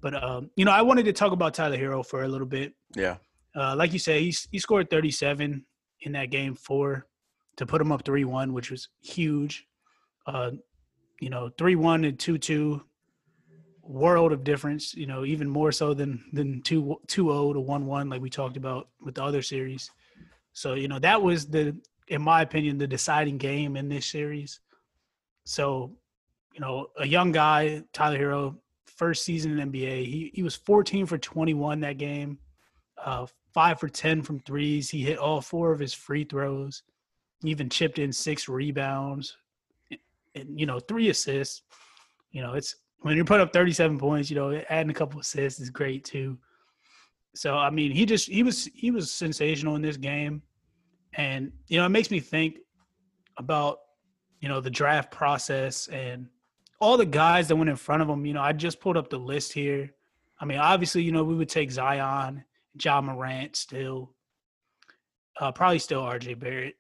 But um, you know, I wanted to talk about Tyler Herro for a little bit. Yeah. Uh, like you said, he he scored 37 in that game four to put him up three one, which was huge. Uh, you know, three one and two two, world of difference. You know, even more so than than two two zero to one one, like we talked about with the other series. So you know, that was the, in my opinion, the deciding game in this series. So you know, a young guy, Tyler Herro, first season in NBA. He he was 14 for 21 that game, uh, five for 10 from threes. He hit all four of his free throws. He even chipped in six rebounds, and you know, three assists. You know, it's when you put up 37 points. You know, adding a couple assists is great too. So I mean, he just he was he was sensational in this game, and you know, it makes me think about you know the draft process and all the guys that went in front of him, you know, I just pulled up the list here. I mean, obviously, you know, we would take Zion, Ja Morant still, uh, probably still RJ Barrett.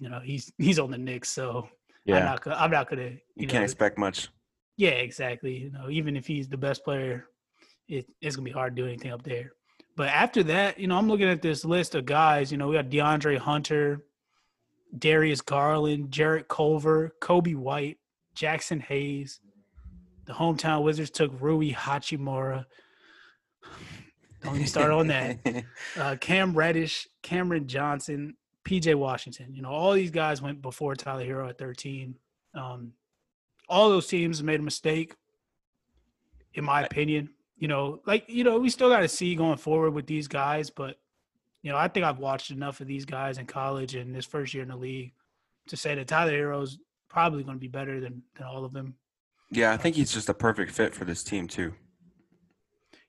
You know, he's *laughs* he's on the Knicks, so yeah, I'm not, gonna, I'm not gonna. You, you know, can't expect much. Yeah, exactly. You know, even if he's the best player, it, it's gonna be hard to do anything up there. But after that, you know, I'm looking at this list of guys. You know, we got DeAndre Hunter, Darius Garland, Jarrett Culver, Coby White, Jaxson Hayes. The hometown Wizards took Rui Hachimura. Don't even start on that. *laughs* Uh, Cam Reddish, Cameron Johnson, PJ Washington. You know, all these guys went before Tyler Herro at 13. Um, all those teams made a mistake, in my opinion. You know, like, you know, we still got to see going forward with these guys, but, you know, I think I've watched enough of these guys in college and this first year in the league to say that Tyler Herro's probably going to be better than, than all of them. Yeah, I uh, think he's just a perfect fit for this team too.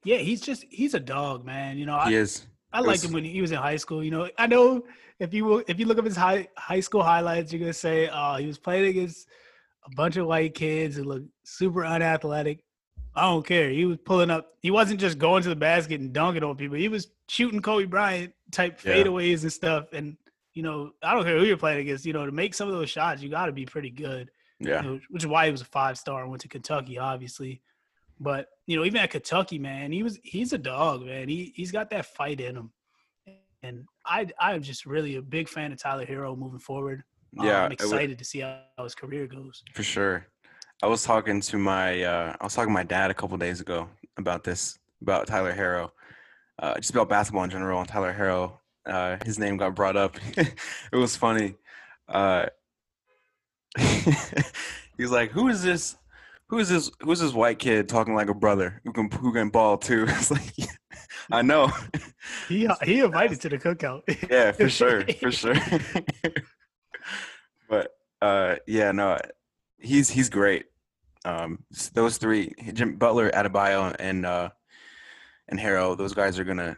Yeah, he's just he's a dog, man. You know, he I, is. I liked him when he was in high school. You know, I know if you if you look up his high high school highlights, you're gonna say, "Oh, he was playing against a bunch of white kids who look super unathletic." I don't care. He was pulling up. He wasn't just going to the basket and dunking on people. He was shooting Kobe Bryant type fadeaways and stuff. And you know, I don't care who you're playing against. You know, to make some of those shots, you got to be pretty good. Yeah. You know, which is why he was a five star and went to Kentucky, obviously. But you know, even at Kentucky, man, he was he's a dog, man. He he's got that fight in him, and I I'm just really a big fan of Tyler Herro moving forward. Um, Yeah, I'm it would- excited to see how his career goes. For sure. I was talking to my uh, I was talking to my dad a couple days ago about this about Tyler Herro, uh, just about basketball in general. And Tyler Herro, uh, his name got brought up. *laughs* it was funny. Uh, *laughs* he's like, "Who is this? Who is this? Who's this white kid talking like a brother who can who can ball too?" *laughs* It's like, I know. He he invited to the cookout. yeah, for sure, for sure. but uh, yeah, no, he's he's great. Um, those three, Jim Butler, Adebayo, and uh, and Herro, those guys are gonna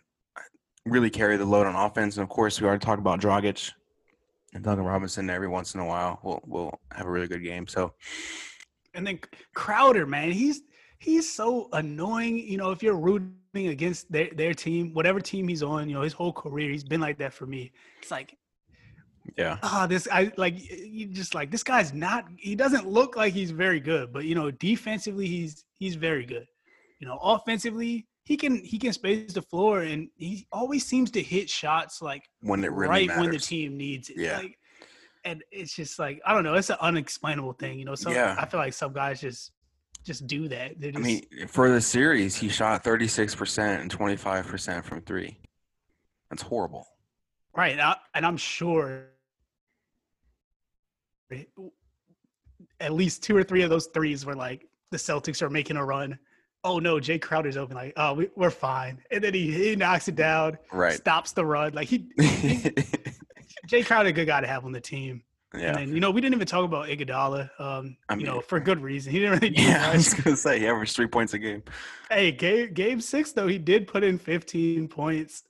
really carry the load on offense. And of course, we already talked about Dragic and Duncan Robinson. Every once in a while, we'll we'll have a really good game. So And then Crowder, man, he's he's so annoying. You know, if you're rooting against their their team, whatever team he's on, you know, his whole career, he's been like that for me. It's like, yeah, ah, this I like you just like this guy's not. He doesn't look like he's very good, but you know, defensively, he's he's very good. You know, offensively, he can he can space the floor, and he always seems to hit shots like when it really right matters. when the team needs it. Yeah. Like, and it's just like I don't know. It's an unexplainable thing, you know. So Yeah. I feel like some guys just just do that. They're I mean, for the series, he shot thirty six percent and twenty five percent from three. That's horrible. right, and, I, and I'm sure at least two or three of those threes were like the Celtics are making a run. Oh no, Jae Crowder's open. Like, oh, we, we're fine. And then he, he knocks it down, Right. stops the run. Like he, *laughs* Jae Crowder, a good guy to have on the team. And yeah. then, you know, we didn't even talk about Iguodala. Um, I you know, for good reason. He didn't really do Yeah, *laughs* I was gonna say he averaged three points a game. Hey, game game six though, he did put in 15 points.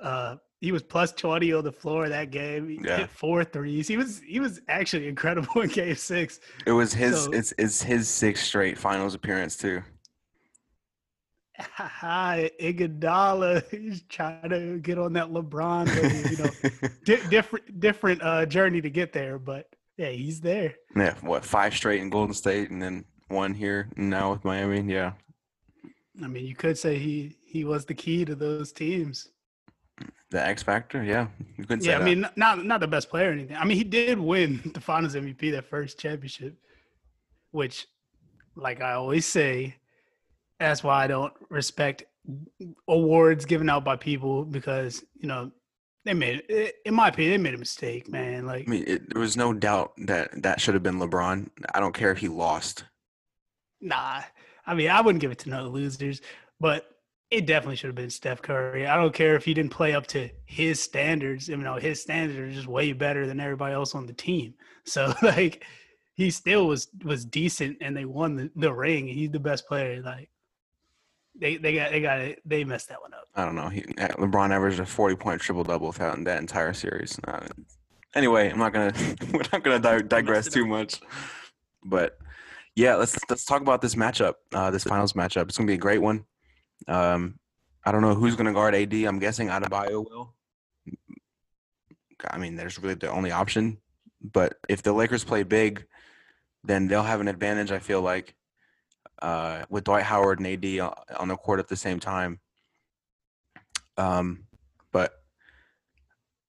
Uh, he was plus 20 on the floor that game. He Yeah. hit four threes. He was he was actually *laughs* incredible in game six. It was his. So- it's it's his sixth straight finals appearance too. *laughs* Hi, Iguodala. *laughs* He's trying to get on that LeBron, wave, you know, *laughs* di- different different uh, journey to get there, but yeah, he's there. yeah, what five straight in Golden State, and then one here now with Miami. Yeah, I mean, you could say he he was the key to those teams. the X factor. Yeah, you couldn't say Yeah, I that. mean, not not the best player or anything. I mean, he did win the Finals MVP that first championship, which, like I always say, that's why I don't respect awards given out by people because you know they made, in my opinion, they made a mistake, man. Like, I mean, it, there was no doubt that that should have been LeBron. I don't care if he lost. nah. I mean, I wouldn't give it to no losers, but it definitely should have been Steph Curry. I don't care if he didn't play up to his standards. You know, his standards are just way better than everybody else on the team. So *laughs* like, he still was was decent, and they won the, the ring. He's the best player. Like, they they got they got it. They messed that one up. I don't know. He, uh, LeBron averaged a forty-point triple-double without that entire series. Uh, anyway, I'm not gonna. *laughs* we're not gonna di- digress too much. But yeah, let's let's talk about this matchup. Uh, this finals matchup. It's gonna be a great one. Um, I don't know who's gonna guard AD. I'm guessing Adebayo will. I mean, there's really the only option. But if the Lakers play big, then they'll have an advantage. I feel like uh, with Dwight Howard and AD on- the court at the same time. Um, but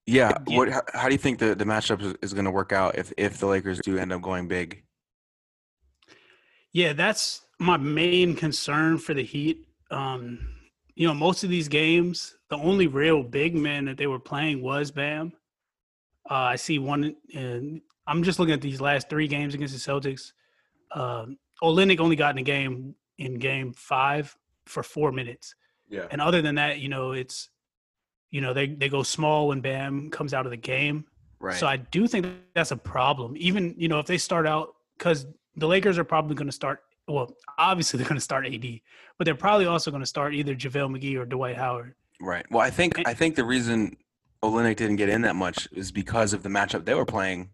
yeah, Yeah. what? How, how do you think the, the matchup is, is going to work out if if the Lakers do end up going big? Yeah, that's my main concern for the Heat. Um, you know, most of these games, the only real big man that they were playing was Bam. Uh, I see one, and I'm just looking at these last three games against the Celtics. Um, Olynyk only got in the game in game five for four minutes. Yeah, And other than that, you know, it's, you know, they, they go small when Bam comes out of the game. right. So I do think that's a problem. Even you know if they start out because the Lakers are probably going to start. Well, obviously *laughs* they're going to start AD, but they're probably also going to start either JaVale McGee or Dwight Howard. right. Well, I think I think the reason Olynyk didn't get in that much is because of the matchup they were playing,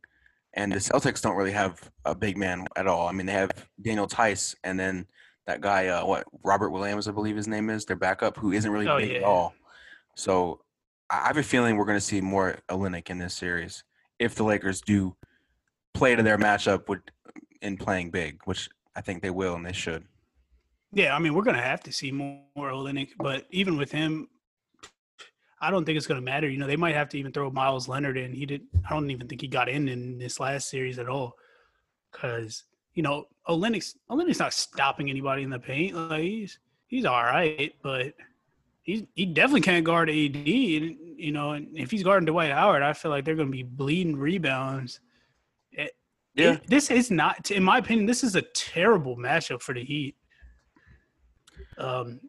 and the Celtics don't really have a big man at all. I mean, they have Daniel Theis, and then that guy, uh, what Robert Williams, I believe his name is, their backup, who isn't really Oh, big at all. So I have a feeling we're going to see more Olynyk in this series if the Lakers do play to their matchup with in playing big, which I think they will and they should. Yeah, I mean, we're going to have to see more, more Olynyk, but even with him, I don't think it's going to matter. You know, they might have to even throw Meyers Leonard in. He didn't. I don't even think he got in in this last series at all, because you know, Olynyk's Olynyk's not stopping anybody in the paint. Like he's he's all right, but he he definitely can't guard AD. You know, and if he's guarding Dwight Howard, I feel like they're going to be bleeding rebounds. It, yeah, it, this is not, in my opinion, this is a terrible matchup for the Heat. Um,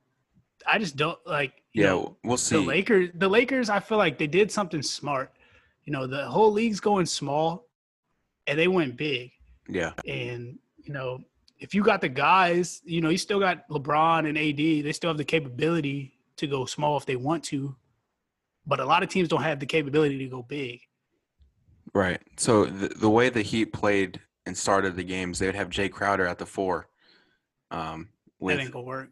I just don't like. Yeah, know, we'll see. The Lakers, the Lakers, I feel like they did something smart. You know, the whole league's going small, and they went big. Yeah, and you know, if you got the guys, you know, you still got LeBron and AD. They still have the capability to go small if they want to, but a lot of teams don't have the capability to go big. Right. So the, the way the Heat played and started the games, they would have Jae Crowder at the four. Um, with, that ain't gonna work.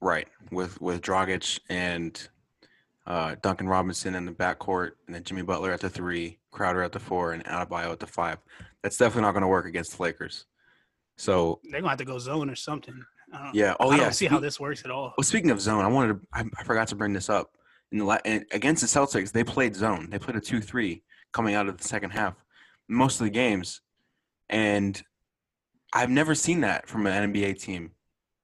Right, with with Dragic and uh, Duncan Robinson in the backcourt, and then Jimmy Butler at the three, Crowder at the four, and Adebayo at the five. That's definitely not going to work against the Lakers. So they're gonna have to go zone or something. yeah. Oh I yeah. Don't see how this works at all. Well, speaking of zone, I wanted to. I, I forgot to bring this up. In the la- against the Celtics, they played zone. They played a two-three coming out of the second half, most of the games, and I've never seen that from an NBA team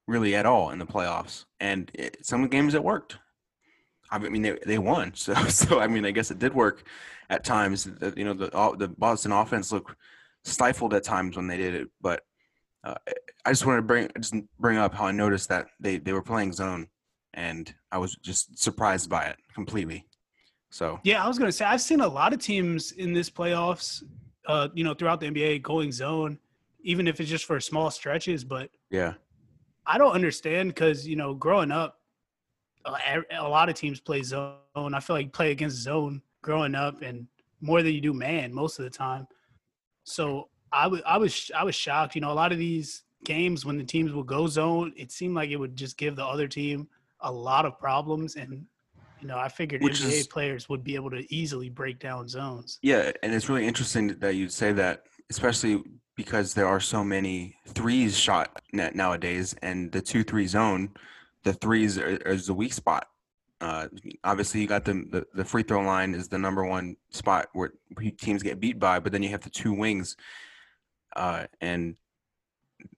really at all in the playoffs. And it, some games it worked. I mean, they they won. *laughs* So so I mean, I guess it did work at times. You know, the the Boston offense looked stifled at times when they did it. But uh, I just wanted to bring just bring up how I noticed that they they were playing zone, and I was just surprised by it completely. So yeah, I was gonna say I've seen a lot of teams in this playoffs, uh, you know, throughout the NBA going zone, even if it's just for small stretches. But yeah, I don't understand because you know, growing up, a lot of teams play zone. I feel like play against zone growing up, and more than you do man most of the time. So I was I was I was shocked. You know, a lot of these games when the teams would go zone, it seemed like it would just give the other team a lot of problems. And you know, I figured Which NBA is, players would be able to easily break down zones. Yeah, and it's really interesting that you say that, especially because there are so many threes shot nowadays, and the two three zone, the threes are, is the weak spot. Uh, obviously, you got the, the, the free throw line is the number one spot where teams get beat by, but then you have the two wings, uh, and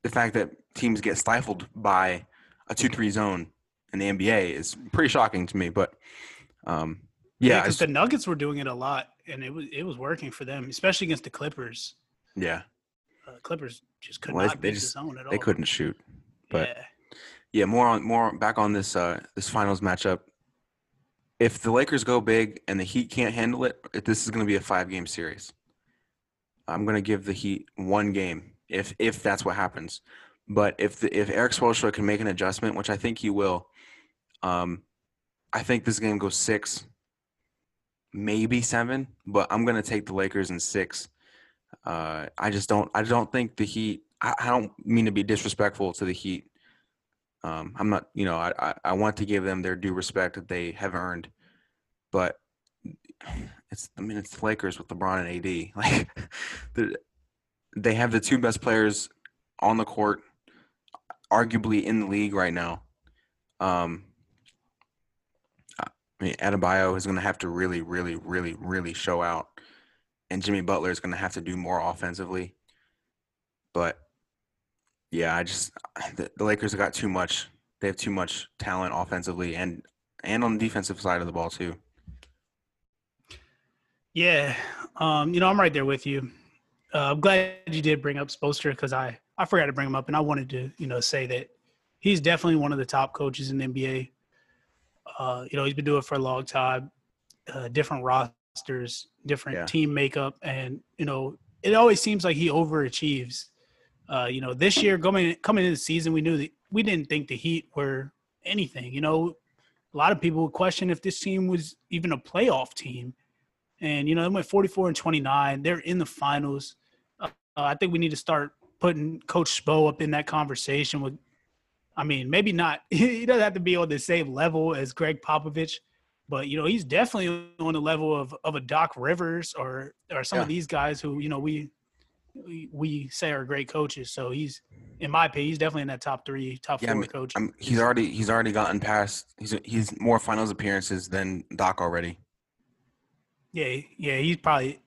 the fact that teams get stifled by a two three zone in the NBA is pretty shocking to me. But um, yeah, because yeah, the Nuggets were doing it a lot, and it was it was working for them, especially against the Clippers. Yeah, uh, Clippers just could well, not they just, the zone at all. They couldn't shoot. But yeah. yeah, more on more back on this uh this finals matchup. If the Lakers go big and the Heat can't handle it, this is going to be a five game series. I'm going to give the Heat one game if if that's what happens. But if the, if Erik Spoelstra can make an adjustment, which I think he will, um, I think this game goes six, maybe seven. But I'm going to take the Lakers in six uh, I just don't. I don't think the Heat. I, I, don't mean to be disrespectful to the Heat. Um, I'm not. You know, I, I, I want to give them their due respect that they have earned, but it's. I mean, it's the Lakers with LeBron and AD. *laughs* Like, they have the two best players on the court, arguably in the league right now. Um, I mean, Adebayo is going to have to really, really, really, really show out and Jimmy Butler is going to have to do more offensively. But yeah, I just the, the Lakers have got too much. They have too much talent offensively and and on the defensive side of the ball too. Yeah, um, you know I'm right there with you. Uh, I'm glad you did bring up Spoelstra because I I forgot to bring him up and I wanted to you know say that he's definitely one of the top coaches in the NBA. Uh, you know he's been doing it for a long time. Uh, different roster rosters, different yeah. team makeup, and you know, it always seems like he overachieves. Uh, you know, this year coming coming into the season, we knew that we didn't think the Heat were anything. You know, a lot of people would question if this team was even a playoff team. And you know, they went 44 and 29. They're in the finals. Uh, I think we need to start putting Coach Spo up in that conversation with. I mean, maybe not. *laughs* He doesn't have to be on the same level as Gregg Popovich, but you know he's definitely on the level of of a Doc Rivers or or some Yeah. of these guys who you know we, we we say are great coaches. So he's in my opinion, he's definitely in that top three, top Yeah, I four mean, coach. I'm, he's already he's already gotten past. He's he's more finals appearances than Doc already. Yeah, yeah, he's probably.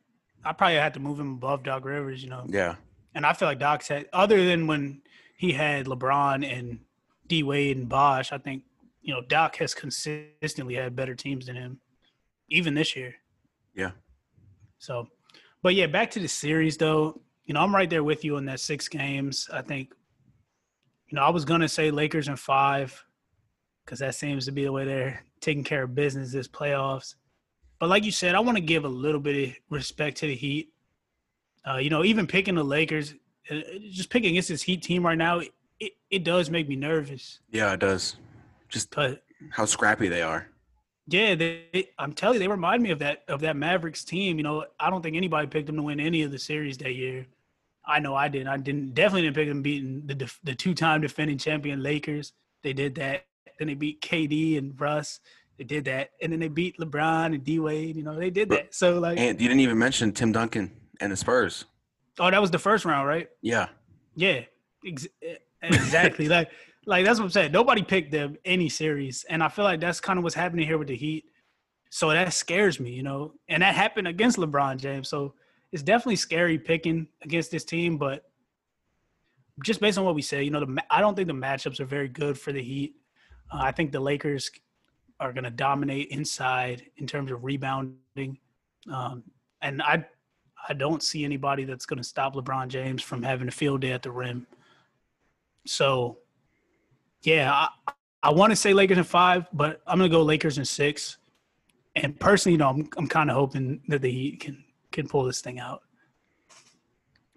I probably had to move him above Doc Rivers, you know. Yeah, And I feel like Doc's had, other than when he had LeBron and D Wade and Bosh, I think you know Doc has consistently had better teams than him, even this year. Yeah. So, but yeah, back to the series though. You know, I'm right there with you on that six games. I think, you know, I was gonna say Lakers in five, because that seems to be the way they're taking care of business this playoffs. But like you said, I want to give a little bit of respect to the Heat. Uh, you know, even picking the Lakers, uh, just picking against this Heat team right now, it, it does make me nervous. yeah, it does. Just But how scrappy they are. yeah, they, I'm telling you, they remind me of that of that Mavericks team. You know, I don't think anybody picked them to win any of the series that year. I know I didn't. I didn't definitely didn't pick them beating the def- the two time defending champion Lakers. They did that. Then they beat KD and Russ. They did that, and then they beat LeBron and D Wade. You know, they did that. So like, And you didn't even mention Tim Duncan and the Spurs. oh, that was the first round, right? Yeah, Yeah, ex- eh, exactly. like, like that's what I'm saying. Nobody picked them any series, and I feel like that's kind of what's happening here with the Heat. So that scares me, you know, and that happened against LeBron James. So it's definitely scary picking against this team, but just based on what we say, you know, the I don't think the matchups are very good for the Heat. Uh, I think the Lakers are going to dominate inside in terms of rebounding, um, and I I don't see anybody that's going to stop LeBron James from having a field day at the rim. So, yeah, I, I want to say Lakers in five, but I'm to go Lakers in six. And personally, you know, I'm I'm kind of hoping that the Heat can can pull this thing out.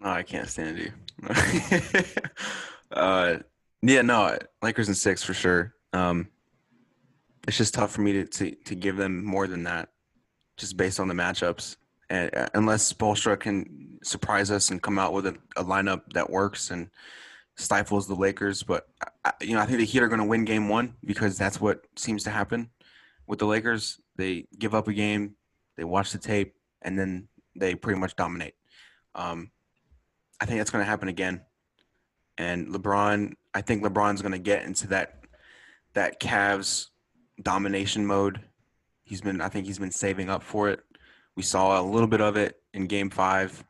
oh, I can't stand you. *laughs* uh, yeah, no, Lakers in six for sure. Um, it's just tough for me to, to to give them more than that, just based on the matchups. And uh, unless Spoelstra can surprise us and come out with a, a lineup that works and stifles the Lakers, but I, you know, I think the Heat are going to win Game One because that's what seems to happen with the Lakers. They give up a game, they watch the tape, and then they pretty much dominate. Um, I think that's going to happen again. And LeBron, I think LeBron's going to get into that that Cavs domination mode. He's been, I think he's been saving up for it. We saw a little bit of it in Game Five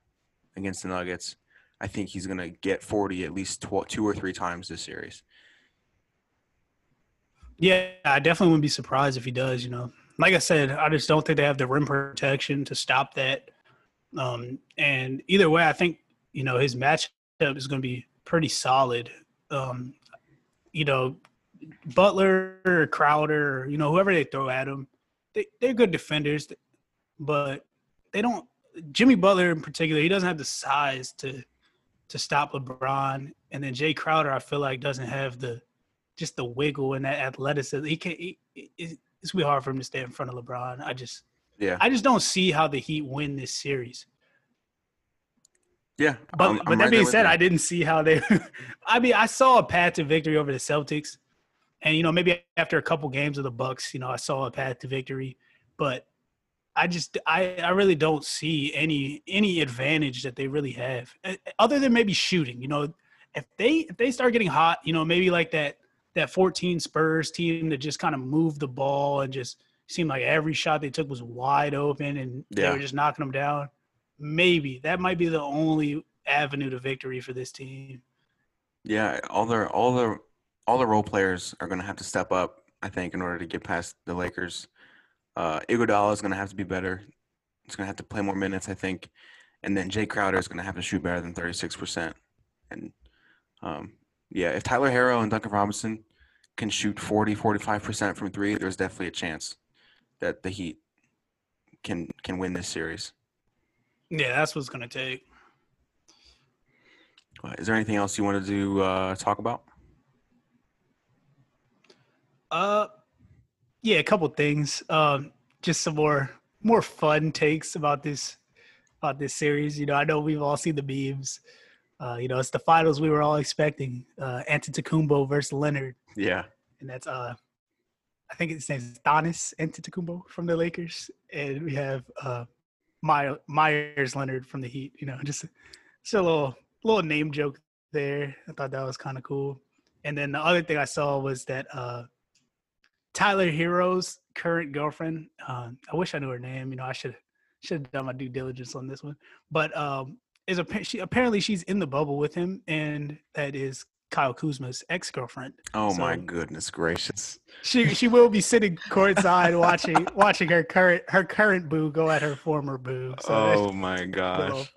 against the Nuggets. I think he's going to get 40 at least tw- two or three times this series. Yeah, I definitely wouldn't be surprised if he does. You know, like I said, I just don't think they have the rim protection to stop that. Um, and either way, I think you know his matchup is going to be pretty solid. Um, you know, Butler or Crowder, you know, whoever they throw at him, they they're good defenders, but they don't. Jimmy Butler in particular, he doesn't have the size to to stop LeBron, and then Jae Crowder, I feel like doesn't have the just the wiggle and that athleticism. He can. He, it, it's be hard for him to stay in front of LeBron. I just, Yeah, I just don't see how the Heat win this series. yeah. But I'm- but I'm that right being said. I didn't see how they. *laughs* I mean, I saw a path to victory over the Celtics, and you know maybe after a couple games of the Bucks, you know I saw a path to victory, but I just I I really don't see any any advantage that they really have Uh, other than maybe shooting. You know, if they if they start getting hot, you know maybe like that that 14 Spurs team that just kind of moved the ball and just seemed like every shot they took was wide open and they were just knocking them down. Maybe that might be the only avenue to victory for this team. Yeah, all their all the all the role players are going to have to step up. I think in order to get past the Lakers. Uh, Iguodala is going to have to be better. He's going to have to play more minutes, I think, and then Jae Crowder is going to have to shoot better than thirty six percent. And um, yeah, if Tyler Herro and Duncan Robinson can shoot 40, 45 percent from three, there's definitely a chance that the Heat can can win this series. Yeah, that's what's gonna take. Uh, Is there anything else you wanted to uh, talk about? Uh, yeah, a couple things. Um, just some more more fun takes about this about this series. You know, I know we've all seen the memes. Uh, you know, it's the finals we were all expecting. Uh, Antetokounmpo versus Leonard, Yeah, and that's uh, I think his name's Giannis Antetokounmpo from the Lakers, and we have uh, My, Meyers Leonard from the Heat. You know, *laughs* just just a little little name joke there. I thought that was kind of cool. And then the other thing I saw was that uh, Tyler Herro's current girlfriend. Uh, I wish I knew her name. You know, I should should have done my due diligence on this one. But um, is a she, apparently she's in the bubble with him, and that is Kyle Kuzma's ex girlfriend. Oh so my goodness gracious! She she will be sitting courtside watching watching her current her current boo go at her former boo. So oh my gosh!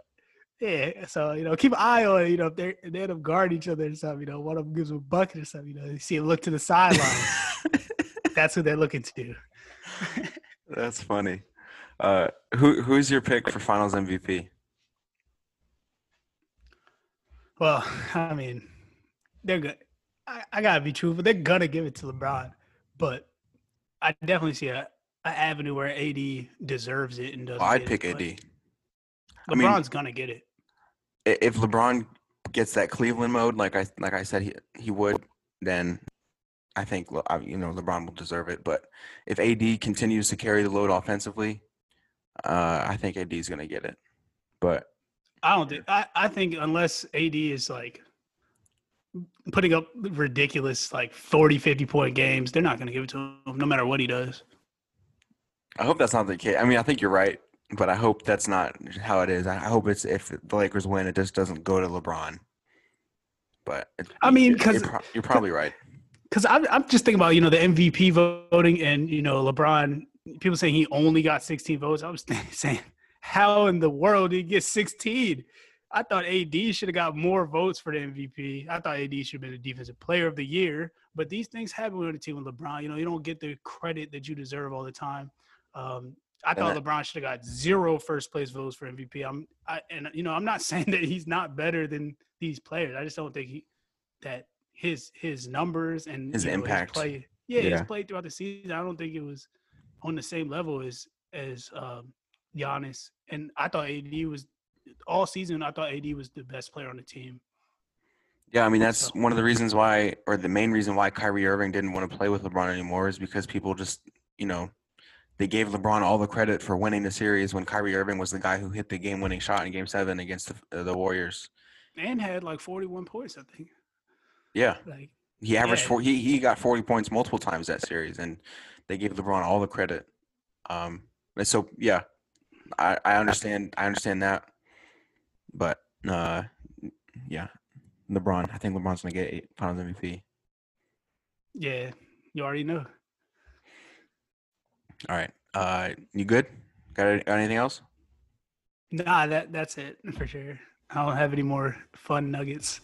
yeah, so you know, keep an eye on it. You know, if they they end up guarding each other or something, you know, one of them gives them a bucket or something. You know, you see him look to the sideline. *laughs* That's who they're looking to. That's funny. Uh, who who's your pick for Finals MVP? Well, I mean, they're good. I, I gotta be truthful. They're gonna give it to LeBron, but I definitely see a, a avenue where AD deserves it and doesn't. Oh, I'd pick it, AD. LeBron's I mean, gonna get it. If LeBron gets that Cleveland mode, like I like I said he he would, then I think you know LeBron will deserve it. But if AD continues to carry the load offensively, uh, I think AD is gonna get it. But I don't think I, I think unless AD is like putting up ridiculous like 40 50 point games they're not going to give it to him no matter what he does i hope that's not the case i mean i think you're right but i hope that's not how it is i hope it's if the lakers win it just doesn't go to lebron but it, i mean because you're, you're, probably right because I'm, I'm just thinking about you know the mvp voting and you know lebron people saying he only got 16 votes i was *laughs* saying how in the world did he get 16? I thought AD should have got more votes for the MVP. I thought AD should have been the defensive player of the year. But these things happen with a team with LeBron. You know, you don't get the credit that you deserve all the time. Um, I thought LeBron should have got zero first place votes for MVP. I'm, I, and you know, I'm not *laughs* saying that he's not better than these players. I just don't think he that his his numbers and his know, impact, his play, yeah, yeah, his play throughout the season. I don't think it was on the same level as as um, Giannis, and I thought AD was all season. I thought AD was the best player on the team. Yeah, I mean that's one of the reasons why, or the main reason why Kyrie Irving didn't want to play with LeBron anymore is because people just, you know, they gave LeBron all the credit for winning the series when Kyrie Irving was the guy who hit the game-winning shot in Game Seven against the, uh, the Warriors, and had like forty-one points, I think. Yeah, like he averaged yeah. four. He he got forty points multiple times that series, and they gave LeBron all the credit. Um, and so yeah, I, I understand I understand that, but uh, yeah, LeBron. I think LeBron's gonna get eight Finals MVP. Yeah, you already know. All right, uh, you good? Got, got anything else? Nah, that that's it for sure. I don't have any more fun nuggets.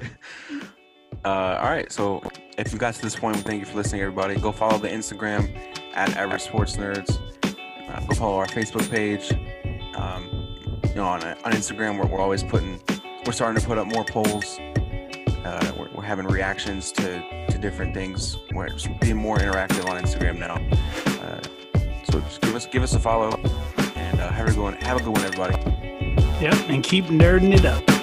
*laughs* uh, all right, so if you got to this point, thank you for listening, everybody. Go follow the Instagram at Average Sports Nerds. Uh, go follow our Facebook page. Um, you know, on, on Instagram, we're, we're always putting, we're starting to put up more polls. Uh, we're, we're, having reactions to, to different things. We're being more interactive on Instagram now. Uh, so just give us give us a follow, and uh, have a good one. Have a good one, everybody. Yep, and keep nerding it up.